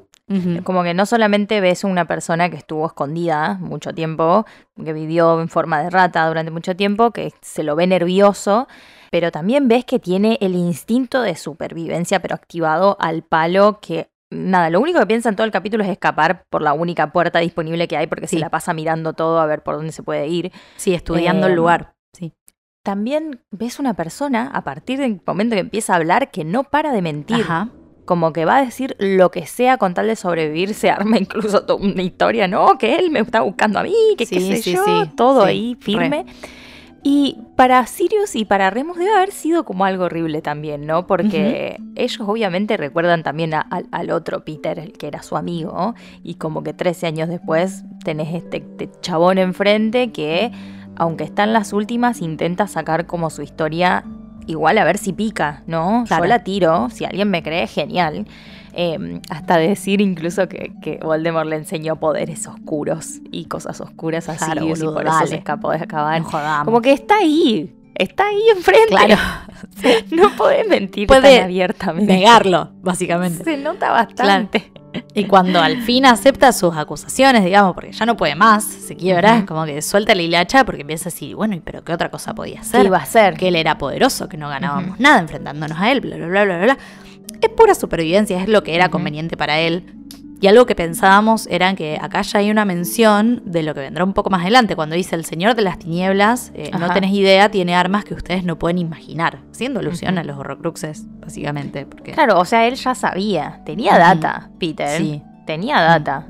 Como que no solamente ves una persona que estuvo escondida mucho tiempo, que vivió en forma de rata durante mucho tiempo, que se lo ve nervioso, pero también ves que tiene el instinto de supervivencia, pero activado al palo que... Nada, lo único que piensa en todo el capítulo es escapar por la única puerta disponible que hay porque Sí. se la pasa mirando todo a ver por dónde se puede ir. Sí, estudiando el Em, lugar. Sí. También ves una persona, a partir del momento que empieza a hablar, que no para de mentir Ajá. como que va a decir lo que sea con tal de sobrevivir, se arma incluso toda una historia, ¿no? Que él me está buscando a mí, que qué Sí, sé sí, yo, sí, todo ahí firme. Y para Sirius y para Remus debe haber sido como algo horrible también, ¿no? Porque ellos obviamente recuerdan también a- al, al otro Peter, el que era su amigo, y como que 13 años después tenés este, este chabón enfrente que, aunque está en las últimas, intenta sacar como su historia igual a ver si pica, ¿no? Claro. Yo la tiro, si alguien me cree, genial. Eh, hasta decir incluso que, que Voldemort le enseñó poderes oscuros y cosas oscuras a Claro, boludo, y por eso se escapó de Azkaban. No. Como que está ahí, está ahí enfrente. Claro. No podés mentir Puede tan abiertamente. Negarlo, básicamente. Se nota bastante. Y cuando al fin acepta sus acusaciones, digamos, porque ya no puede más, se quiebra, es como que suelta la hilacha porque piensa así, bueno, ¿y pero qué otra cosa podía ¿Qué hacer? iba a hacer? Que él era poderoso, que no ganábamos nada enfrentándonos a él, bla, bla, bla, bla, bla. Es pura supervivencia, es lo que era conveniente para él. Y algo que pensábamos era que acá ya hay una mención de lo que vendrá un poco más adelante, cuando dice el Señor de las Tinieblas, eh, no tenés idea, tiene armas que ustedes no pueden imaginar, haciendo alusión a los horrocruxes, básicamente. Porque, Claro, o sea, él ya sabía, tenía data, Peter. Sí. Tenía data.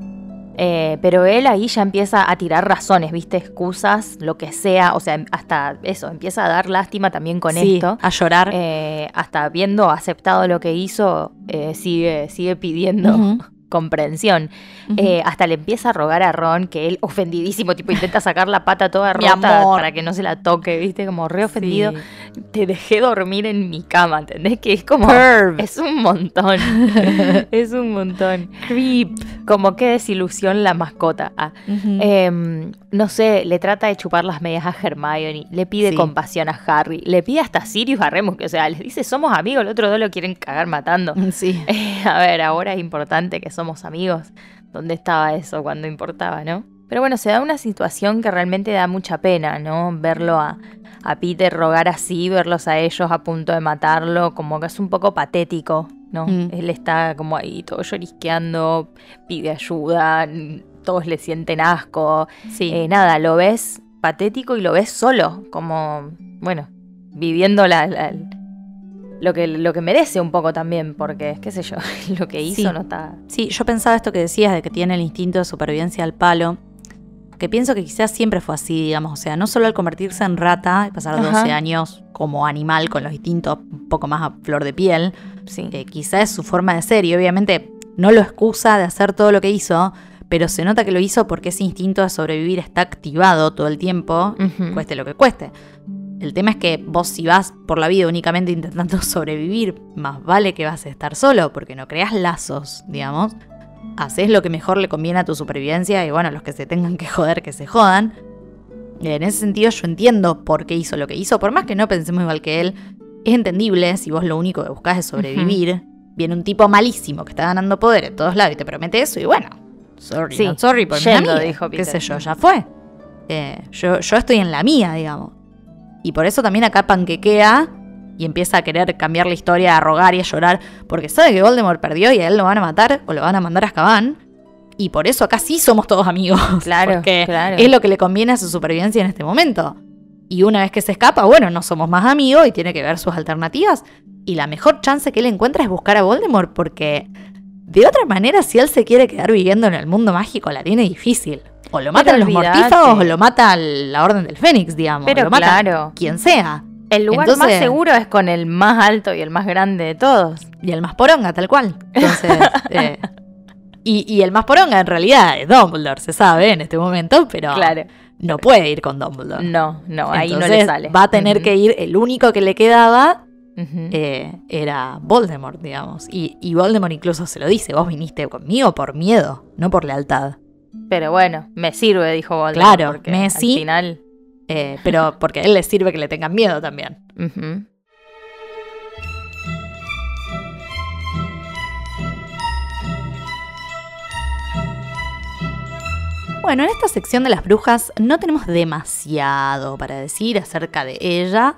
Eh, pero él ahí ya empieza a tirar razones, ¿viste? Excusas, lo que sea. O sea, hasta eso, empieza a dar lástima también con Sí, esto. a llorar. Eh, hasta habiendo aceptado lo que hizo, eh, sigue, sigue pidiendo. Comprensión. Eh, hasta le empieza a rogar a Ron que él, ofendidísimo, tipo, intenta sacar la pata toda rota para que no se la toque, ¿viste? Como re ofendido. Sí. te dejé dormir en mi cama, ¿entendés? Que es como... Perv. Es un montón. es un montón. Creep. Como qué desilusión la mascota. Ah. No sé, le trata de chupar las medias a Hermione, le pide Sí. compasión a Harry, le pide hasta a Sirius a Remus, que o sea, les dice somos amigos, el otro dos lo quieren cagar matando. Sí. Eh, a ver, ahora es importante que somos amigos. ¿Dónde estaba eso cuando importaba, no? Pero bueno, se da una situación que realmente da mucha pena, ¿no? Verlo a, a Peter rogar así, verlos a ellos a punto de matarlo, como que es un poco patético, ¿no? Mm. Él está como ahí todo llorisqueando, pide ayuda, todos le sienten asco. Sí. Eh, nada, lo ves patético y lo ves solo, como, bueno, viviendo la, la- lo, que, lo que merece un poco también, porque, qué sé yo, lo que hizo Sí. no está... Sí, yo pensaba esto que decías de que tiene el instinto de supervivencia al palo. Que pienso que quizás siempre fue así, digamos. O sea, no solo al convertirse en rata y pasar Ajá. 12 años como animal con los instintos un poco más a flor de piel, Sí. que quizás es su forma de ser y obviamente no lo excusa de hacer todo lo que hizo, pero se nota que lo hizo porque ese instinto de sobrevivir está activado todo el tiempo, cueste lo que cueste. El tema es que vos si vas por la vida únicamente intentando sobrevivir, más vale que vas a estar solo, porque no creas lazos, digamos. Haces lo que mejor le conviene a tu supervivencia y bueno, los que se tengan que joder, que se jodan. En ese sentido yo entiendo por qué hizo lo que hizo, por más que no pensemos igual que él, es entendible si vos lo único que buscás es sobrevivir. Viene un tipo malísimo que está ganando poder en todos lados y te promete eso y bueno, sorry, Sí, not sorry por yendo, dijo qué Peter. sé yo, ya fue. Eh, yo, yo estoy en la mía, digamos. Y por eso también acá panquequea y empieza a querer cambiar la historia, a rogar y a llorar, porque sabe que Voldemort perdió y a él lo van a matar o lo van a mandar a Azkaban. Y por eso acá sí somos todos amigos. Claro, porque claro. es lo que le conviene a su supervivencia en este momento. Y una vez que se escapa, bueno, no somos más amigos y tiene que ver sus alternativas. Y la mejor chance que él encuentra es buscar a Voldemort, porque de otra manera, si él se quiere quedar viviendo en el mundo mágico, la tiene difícil. O lo matan los mortífagos o lo mata la Orden del Fénix, digamos. Pero lo mata claro. quien sea. El lugar Entonces- más seguro es con el más alto y el más grande de todos. Y el más poronga, tal cual. Entonces, eh, y, y el más poronga en realidad es Dumbledore, se sabe en este momento, pero Claro. no puede ir con Dumbledore. No, no, ahí no le Entonces, sale. Va a tener que ir, el único que le quedaba eh, era Voldemort, digamos. Y, y Voldemort incluso se lo dice, vos viniste conmigo por miedo, no por lealtad. Pero bueno, me sirve, dijo Voldemort. Claro, porque me al sí. final... Eh, pero porque a él le sirve que le tengan miedo también. ujú. Bueno, en esta sección de las brujas no tenemos demasiado para decir acerca de ella.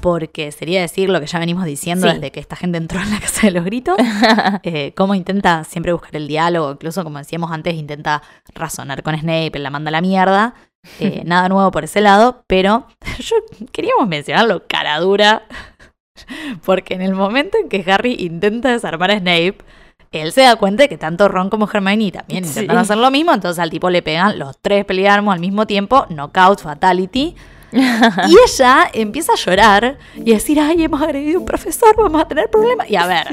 Porque sería decir lo que ya venimos diciendo Sí. desde que esta gente entró en la Casa de los Gritos. eh, cómo intenta siempre buscar el diálogo, incluso como decíamos antes, intenta razonar con Snape, la manda a la mierda. Eh, nada nuevo por ese lado, pero yo queríamos mencionarlo cara dura. Porque en el momento en que Harry intenta desarmar a Snape, él se da cuenta de que tanto Ron como Hermione también Sí. intentan hacer lo mismo, entonces al tipo le pegan los tres pelearmos al mismo tiempo, knockout, fatality. Y ella empieza a llorar y a decir, ay, hemos agredido a un profesor, vamos a tener problemas. Y a ver,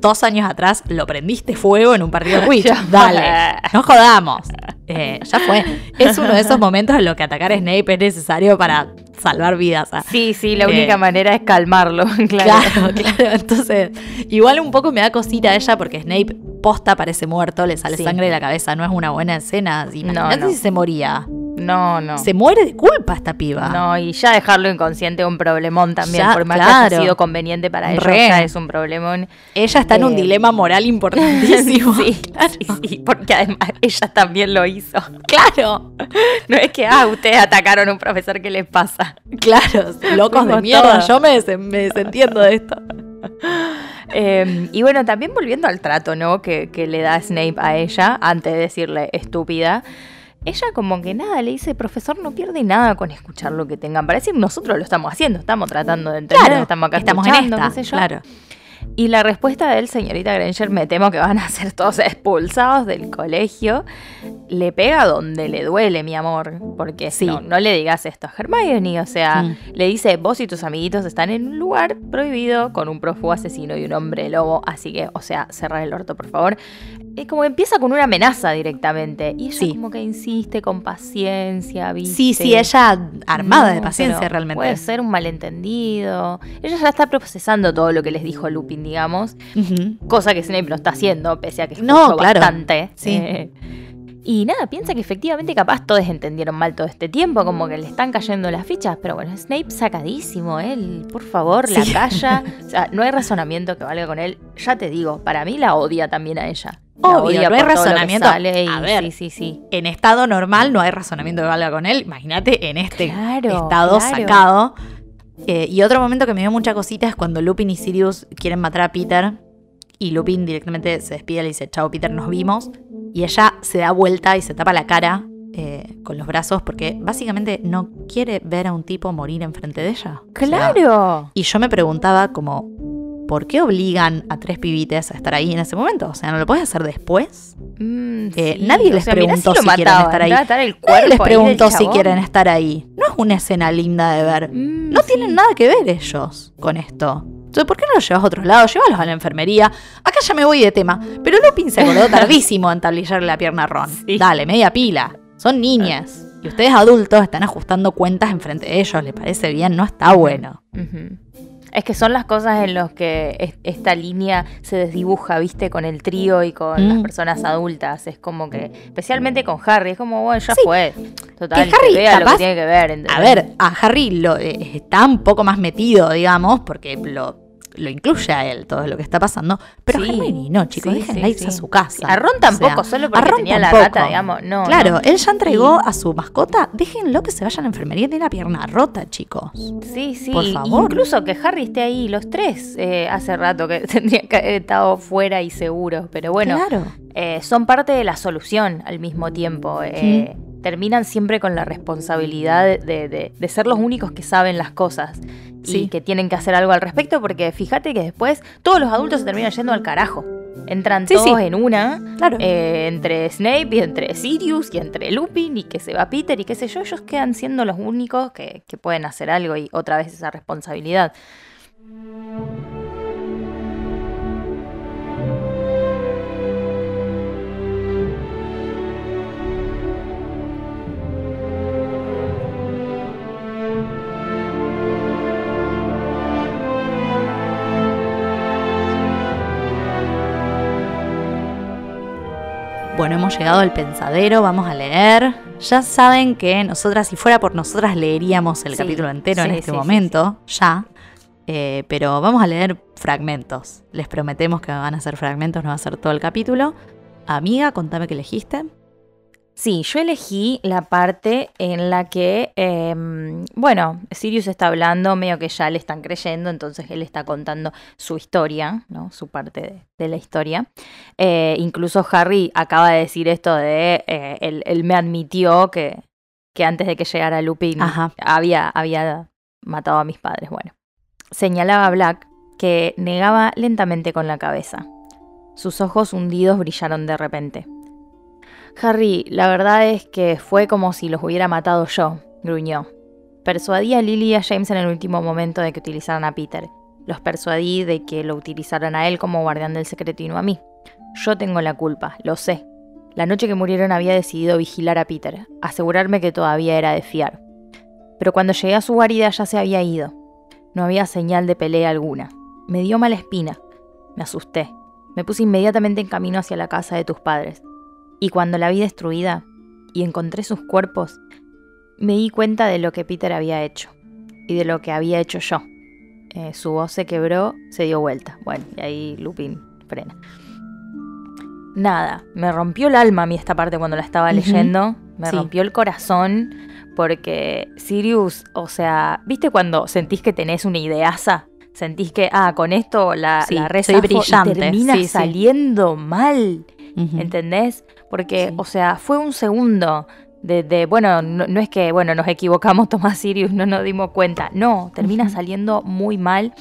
dos años atrás lo prendiste fuego en un partido de fue. Dale, no jodamos. Eh, ya fue. Es uno de esos momentos en los que atacar a Snape es necesario para salvar vidas. ah. Sí, sí, la Eh, única manera es calmarlo, claro. Claro, claro. Entonces, igual un poco me da cosita a ella porque Snape posta parece muerto, le sale Sí. sangre de la cabeza, no es una buena escena. Imagínate no. si se moría. No, no. Se muere de culpa esta piba. No, y ya dejarlo inconsciente es un problemón también, Ya, por más que claro. haya sido conveniente para ya es un problemón. Ella está en un dilema moral importantísimo. sí, sí, sí, porque además ella también lo hizo. Claro, No es que, ah, ustedes atacaron a un profesor, ¿qué les pasa? claro, locos de mierda. Yo me, des- me desentiendo de esto. Eh, y bueno, también volviendo al trato, ¿no? Que, que le da Snape a ella antes de decirle estúpida. Ella como que nada, le dice, profesor, no pierde nada con escuchar lo que tengan para decir. Nosotros lo estamos haciendo, estamos tratando de entender, Claro, estamos acá estamos en escuchando, esta. qué sé yo. Claro. Y la respuesta de él, señorita Granger, me temo que van a ser todos expulsados del colegio. Le pega donde le duele, mi amor. Porque Sí. no, no le digas esto a Hermione. O sea, le dice, vos y tus amiguitos están en un lugar prohibido con un prófugo asesino y un hombre lobo. Así que, o sea, cerrar el orto, por favor. Es como que empieza con una amenaza directamente. Y ella Sí. como que insiste con paciencia, ¿viste? Sí, sí, ella armada de No, paciencia realmente. Puede ser un malentendido. Ella ya está procesando todo lo que les dijo Lupin, digamos. Cosa que Snape no está haciendo, pese a que No, escuchó claro. bastante. Sí. Eh, y nada, piensa que efectivamente capaz todos entendieron mal todo este tiempo, como que le están cayendo las fichas, pero bueno, Snape sacadísimo, él, por favor, la calla. O sea, no hay razonamiento que valga con él. Ya te digo, para mí la odia también a ella. Obvio, no hay razonamiento. y- A ver. Sí, sí, sí. En estado normal no hay razonamiento que valga con él. Imagínate en este Claro, estado claro. sacado. Eh, y otro momento que me dio mucha cosita es cuando Lupin y Sirius quieren matar a Peter. Y Lupin directamente se despide y le dice, chao Peter, nos vimos. Y ella se da vuelta y se tapa la cara eh, con los brazos porque básicamente no quiere ver a un tipo morir enfrente de ella. O sea, Claro. y yo me preguntaba como, ¿por qué obligan a tres pibites a estar ahí en ese momento? O sea, ¿no lo puedes hacer después? Mm, Eh, sí. nadie O les sea, preguntó si quieren estar ahí. el Nadie les preguntó si quieren estar ahí. No es una escena linda de ver. Mm, No sí. tienen nada que ver ellos con esto. Entonces, ¿por qué no los llevas a otro lado? Llévalos a la enfermería. Acá ya me voy de tema. Pero Lupin se acordó tardísimo en tablillarle la pierna a Ron. Sí. Dale, media pila. Son niñas. Y ustedes adultos están ajustando cuentas enfrente de ellos. ¿Les parece bien? No está bueno. Ujú. Es que son las cosas en las que es- esta línea se desdibuja, viste, con el trío y con Mm. las personas adultas. Es como que, especialmente con Harry, es como, bueno, ya Sí. fue. Total, Que Harry, que vea lo que tiene que ver. ¿entendés? A ver, a Harry lo, eh, está un poco más metido, digamos, porque lo, lo incluye a él todo lo que está pasando. Pero Sí. Hermione no, chicos, Sí, déjenla sí, irse a su casa. A Ron O tampoco, sea, solo a porque Ron tenía la rata, digamos. No, claro, no. él ya entregó a su mascota. Déjenlo que se vaya a la enfermería. Tiene la pierna rota, chicos. Sí, sí. Por favor. Incluso que Harry esté ahí, los tres, eh, hace rato que tendría que haber estado fuera y seguro. Pero bueno, claro. eh, son parte de la solución al mismo tiempo. eh, Terminan siempre con la responsabilidad de, de- de ser los únicos que saben las cosas Sí. y que tienen que hacer algo al respecto, porque fíjate que después todos los adultos se terminan yendo al carajo. Entran Sí, todos sí. en una, Claro. eh, entre Snape y entre Sirius y entre Lupin y que se va Peter y qué sé yo, ellos quedan siendo los únicos que, que pueden hacer algo y otra vez esa responsabilidad. Bueno, hemos llegado al pensadero, vamos a leer. Ya saben que nosotras, si fuera por nosotras, leeríamos el Sí, capítulo entero en este sí, momento, ya. Eh, pero vamos a leer fragmentos. Les prometemos que van a ser fragmentos, no va a ser todo el capítulo. Amiga, contame qué elegiste. Sí, yo elegí la parte en la que, em, bueno, Sirius está hablando, medio que ya le están creyendo, entonces él está contando su historia, ¿no? Su parte de, de la historia. Eh, incluso Harry acaba de decir esto de, eh, él, él me admitió que, que antes de que llegara Lupin Ajá. había, había matado a mis padres. Bueno, señalaba a Black que negaba lentamente con la cabeza. Sus ojos hundidos brillaron de repente. Harry, la verdad es que fue como si los hubiera matado yo, gruñó. Persuadí a Lily y a James en el último momento de que utilizaran a Peter. Los persuadí de que lo utilizaran a él como guardián del secreto y no a mí. Yo tengo la culpa, lo sé. La noche que murieron había decidido vigilar a Peter, asegurarme que todavía era de fiar. Pero cuando llegué a su guarida ya se había ido. No había señal de pelea alguna. Me dio mala espina. Me asusté. Me puse inmediatamente en camino hacia la casa de tus padres. Y cuando la vi destruida y encontré sus cuerpos, me di cuenta de lo que Peter había hecho y de lo que había hecho yo. Eh, su voz se quebró, se dio vuelta. Bueno, y ahí Lupin frena. Nada, me rompió el alma a mí esta parte cuando la estaba leyendo. Me Sí. rompió el corazón porque Sirius, o sea, ¿viste cuando sentís que tenés una ideaza? Sentís que, ah, con esto la, Sí, la soy y termina sí, saliendo mal. Ujú. ¿Entendés? Porque, Sí. o sea, fue un segundo de, de- bueno, no, no es que, bueno, nos equivocamos, Tomás Sirius, no nos dimos cuenta. No, termina saliendo muy mal.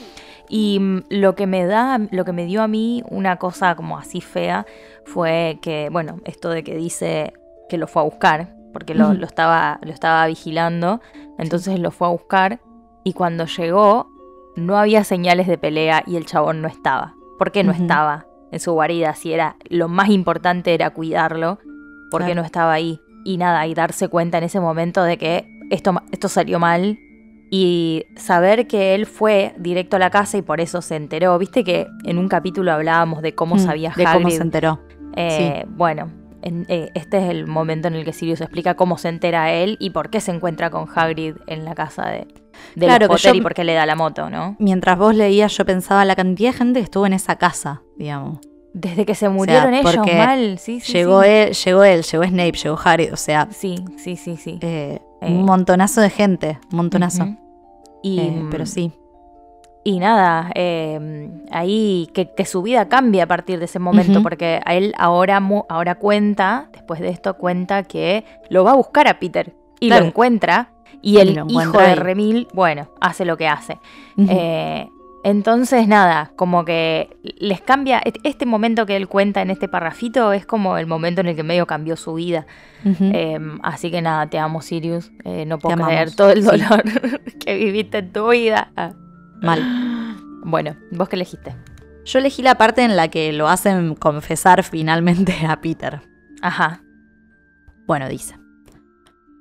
Y mm, lo que me da, lo que me dio a mí una cosa como así fea fue que, bueno, esto de que dice que lo fue a buscar, porque lo, estaba, lo estaba vigilando, entonces lo fue a buscar y cuando llegó no había señales de pelea y el chabón no estaba. ¿Por qué no estaba? En su guarida, si era lo más importante era cuidarlo, porque Claro. no estaba ahí. Y nada, y darse cuenta en ese momento de que esto, esto salió mal y saber que él fue directo a la casa y por eso se enteró. Viste que en un capítulo hablábamos de cómo Mm, sabía de cómo Hagrid. se enteró. Eh, Bueno, en- eh, este es el momento en el que Sirius explica cómo se entera él y por qué se encuentra con Hagrid en la casa de, de Claro, Potter yo- y por qué le da la moto, ¿no? Mientras vos leías, yo pensaba la cantidad de gente que estuvo en esa casa, digamos. Desde que se murieron ellos, mal. Sí, sí, llegó sí. él, llegó él, llegó Snape, llegó Harry, o sea, Sí, sí, sí, sí. eh, Eh. un montonazo de gente, un montonazo. Y, pero sí. Y nada, eh, ahí que, que su vida cambia a partir de ese momento, porque a él ahora, ahora cuenta, después de esto cuenta que lo va a buscar a Peter y Claro. lo encuentra. Y Y el hijo de. Remil, bueno, hace lo que hace. Eh, entonces, nada, como que les cambia. et- Este momento que él cuenta en este parrafito es como el momento en el que medio cambió su vida. Eh, así que nada, te amo, Sirius. Eh, no puedo creer todo el sí. dolor que viviste en tu vida. Mal. Bueno, ¿vos qué elegiste? Yo elegí la parte en la que lo hacen confesar finalmente a Peter. Ajá. Bueno, dice.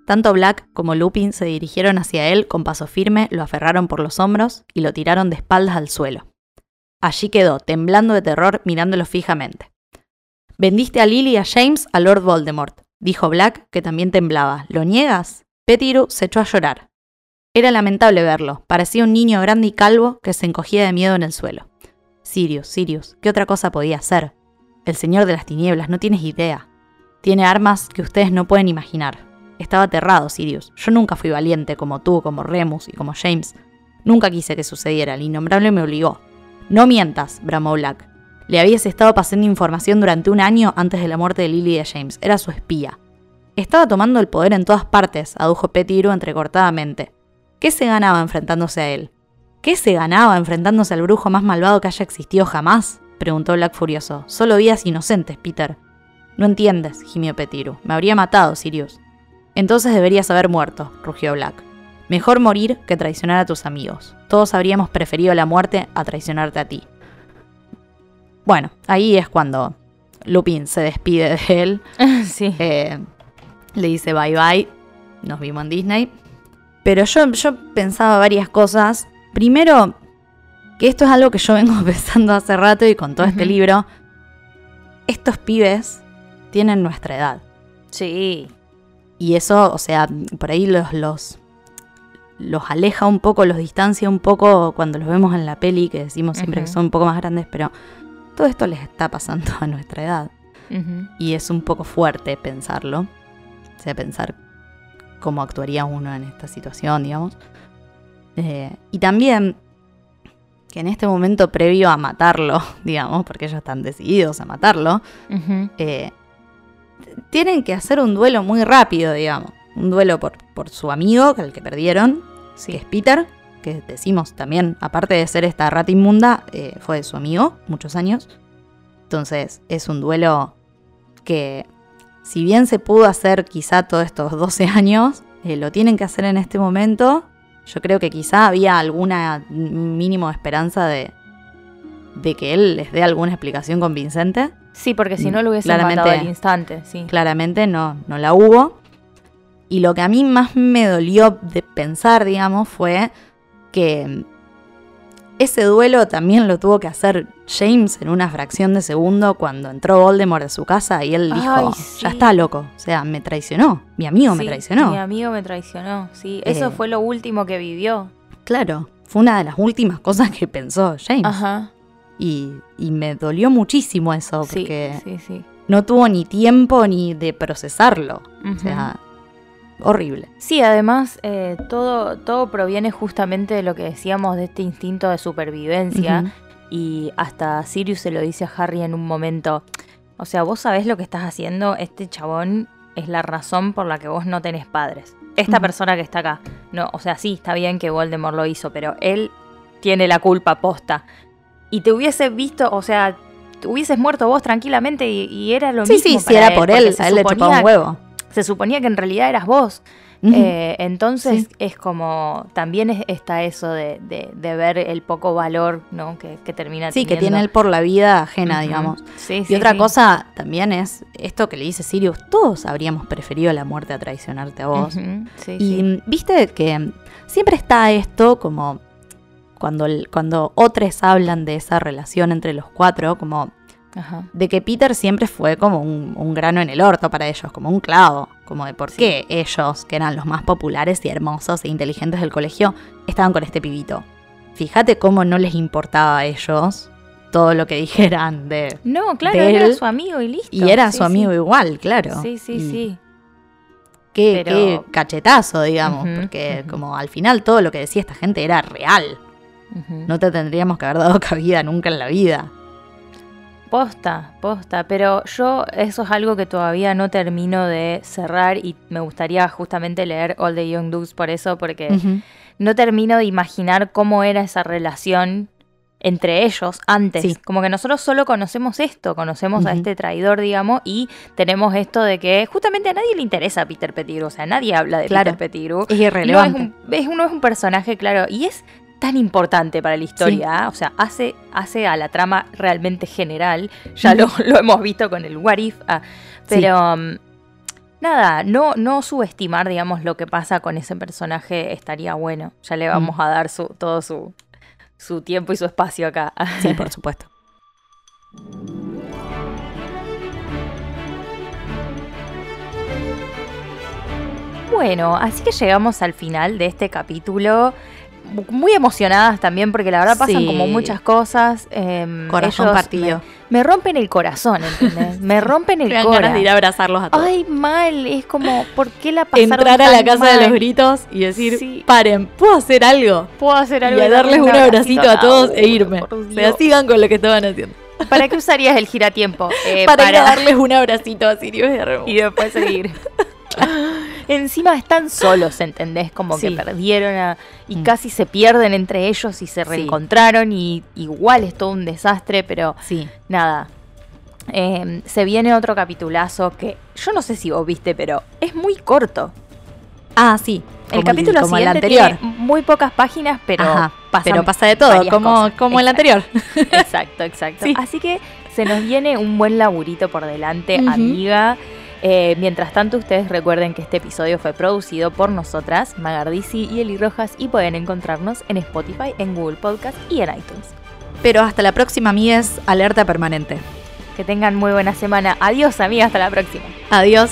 Tanto Black como Lupin se dirigieron hacia él con paso firme, lo aferraron por los hombros y lo tiraron de espaldas al suelo. Allí quedó, temblando de terror, mirándolo fijamente. Vendiste a Lily y a James a Lord Voldemort, dijo Black, que también temblaba. ¿Lo niegas? Pettigrew se echó a llorar. Era lamentable verlo, parecía un niño grande y calvo que se encogía de miedo en el suelo. Sirius, Sirius, ¿qué otra cosa podía hacer? El señor de las tinieblas, no tienes idea. Tiene armas que ustedes no pueden imaginar. Estaba aterrado, Sirius. Yo nunca fui valiente como tú, como Remus y como James. Nunca quise que sucediera. El innombrable me obligó. No mientas, bramó Black. Le habías estado pasando información durante un año antes de la muerte de Lily y de James. Era su espía. Estaba tomando el poder en todas partes, adujo Pettigrew entrecortadamente. ¿Qué se ganaba enfrentándose a él? ¿Qué se ganaba enfrentándose al brujo más malvado que haya existido jamás? preguntó Black furioso. Solo vidas inocentes, Peter. No entiendes, gimió Pettigrew. Me habría matado, Sirius. Entonces deberías haber muerto, rugió Black. Mejor morir que traicionar a tus amigos. Todos habríamos preferido la muerte a traicionarte a ti. Bueno, ahí es cuando Lupin se despide de él. sí. eh, le dice bye bye. Nos vimos en Disney. Pero yo, yo pensaba varias cosas. Primero, que esto es algo que yo vengo pensando hace rato y con todo este libro. Estos pibes tienen nuestra edad. Sí. Y eso, o sea, por ahí los, los, los aleja un poco, los distancia un poco cuando los vemos en la peli, que decimos siempre que son un poco más grandes, pero todo esto les está pasando a nuestra edad. Y es un poco fuerte pensarlo. O sea, pensar cómo actuaría uno en esta situación, digamos. Eh, y también que en este momento previo a matarlo, digamos, porque ellos están decididos a matarlo, eh, tienen que hacer un duelo muy rápido, digamos. Un duelo por, por su amigo, al que perdieron, Sí. que es Peter, que decimos también, aparte de ser esta rata inmunda, eh, fue de su amigo muchos años. Entonces es un duelo que, si bien se pudo hacer quizá todos estos 12 años, eh, lo tienen que hacer en este momento. Yo creo que quizá había alguna mínimo esperanza de, de que él les dé alguna explicación convincente. Sí, porque si no lo hubiesen Claramente- matado al instante, sí. Claramente no, no la hubo. Y lo que a mí más me dolió de pensar, digamos, fue que ese duelo también lo tuvo que hacer James en una fracción de segundo cuando entró Voldemort de su casa y él dijo, Ay, sí. ya está loco, o sea, me traicionó, mi amigo me traicionó. Mi amigo me traicionó, sí. Eh. Eso fue lo último que vivió. Claro, fue una de las últimas cosas que pensó James. Ajá. Y, y me dolió muchísimo eso, porque sí, no tuvo ni tiempo ni de procesarlo. O sea, horrible. Sí, además, eh, todo, todo proviene justamente de lo que decíamos de este instinto de supervivencia. Y hasta Sirius se lo dice a Harry en un momento. O sea, vos sabés lo que estás haciendo, este chabón es la razón por la que vos no tenés padres. Esta persona que está acá. No, o sea, sí, está bien que Voldemort lo hizo, pero él tiene la culpa posta. Y te hubiese visto, o sea, te hubieses muerto vos tranquilamente y, y era lo Sí, mismo. sí, si para era por él, a él le chupaba un huevo. Se suponía que en realidad eras vos. Eh, entonces Sí. es como, también es- está eso de, de- de ver el poco valor ¿no? que, que termina Sí, que teniendo. tiene él por la vida ajena, digamos. Sí, Y sí, otra sí. cosa también es esto que le dice Sirius, todos habríamos preferido la muerte a traicionarte a vos. Sí, Y sí. viste que siempre está esto como cuando, cuando otros hablan de esa relación entre los cuatro, como Ajá. de que Peter siempre fue como un, un grano en el orto para ellos, como un clavo, como de por Sí. qué ellos, que eran los más populares y hermosos e inteligentes del colegio, estaban con este pibito. Fíjate cómo no les importaba a ellos todo lo que dijeran de... No, claro, de era él, su amigo y listo. Y era Sí, su amigo sí. igual, claro. Sí, sí, Y sí. Qué, Pero- qué cachetazo, digamos, porque como al final todo lo que decía esta gente era real. No te tendríamos que haber dado cabida nunca en la vida. Posta, posta, pero yo eso es algo que todavía no termino de cerrar y me gustaría justamente leer All the Young Dudes por eso, porque no termino de imaginar cómo era esa relación entre ellos antes. Sí. Como que nosotros solo conocemos esto, conocemos a este traidor, digamos, y tenemos esto de que justamente a nadie le interesa Peter Pettigrew, o sea, nadie habla de Claro. Peter Pettigrew. Es No irrelevante. es, un, es uno es un personaje, claro, y es tan importante para la historia, ¿ah? o sea, hace, hace a la trama realmente general, ya lo, lo hemos visto con el What If, ah, pero um, nada, no, no subestimar, digamos, lo que pasa con ese personaje estaría bueno, ya le vamos Mm. a dar su, todo su, su tiempo y su espacio acá. Sí, por supuesto. Bueno, así que llegamos al final de este capítulo. Muy emocionadas también, porque la verdad pasan Sí. como muchas cosas. em, Corazón partido. Me, me rompen el corazón, ¿entendés? Me rompen el dan ganas corazón. de ir a abrazarlos a todos. Ay, mal, es como, ¿por qué la pasaron Entrar a la casa de los gritos y decir, Sí. paren, ¿puedo hacer algo? Puedo hacer algo y a darles un abracito a todos e irme. O sea, sigan con lo que estaban haciendo. ¿Para qué usarías el giratiempo? Eh, para, darles un abracito a Sirius y y después seguir. Encima están solos, ¿entendés? Como que perdieron a- y Mm. casi se pierden entre ellos y se Sí. reencontraron y igual es todo un desastre, pero Sí. nada. Eh, se viene otro capitulazo que yo no sé si vos viste, pero es muy corto. Ah, sí. El capítulo como siguiente anterior. tiene muy pocas páginas, pero Ajá, pasan pero pasa de todo, como, cosas. como el anterior. Exacto, exacto. Sí. Así que se nos viene un buen laburito por delante, amiga. Eh, mientras tanto, ustedes recuerden que este episodio fue producido por nosotras, Magardisi y Eli Rojas, y pueden encontrarnos en Spotify, en Google Podcast y en iTunes. Pero hasta la próxima, amigues, alerta permanente. Que tengan muy buena semana. Adiós, amiga, hasta la próxima. Adiós.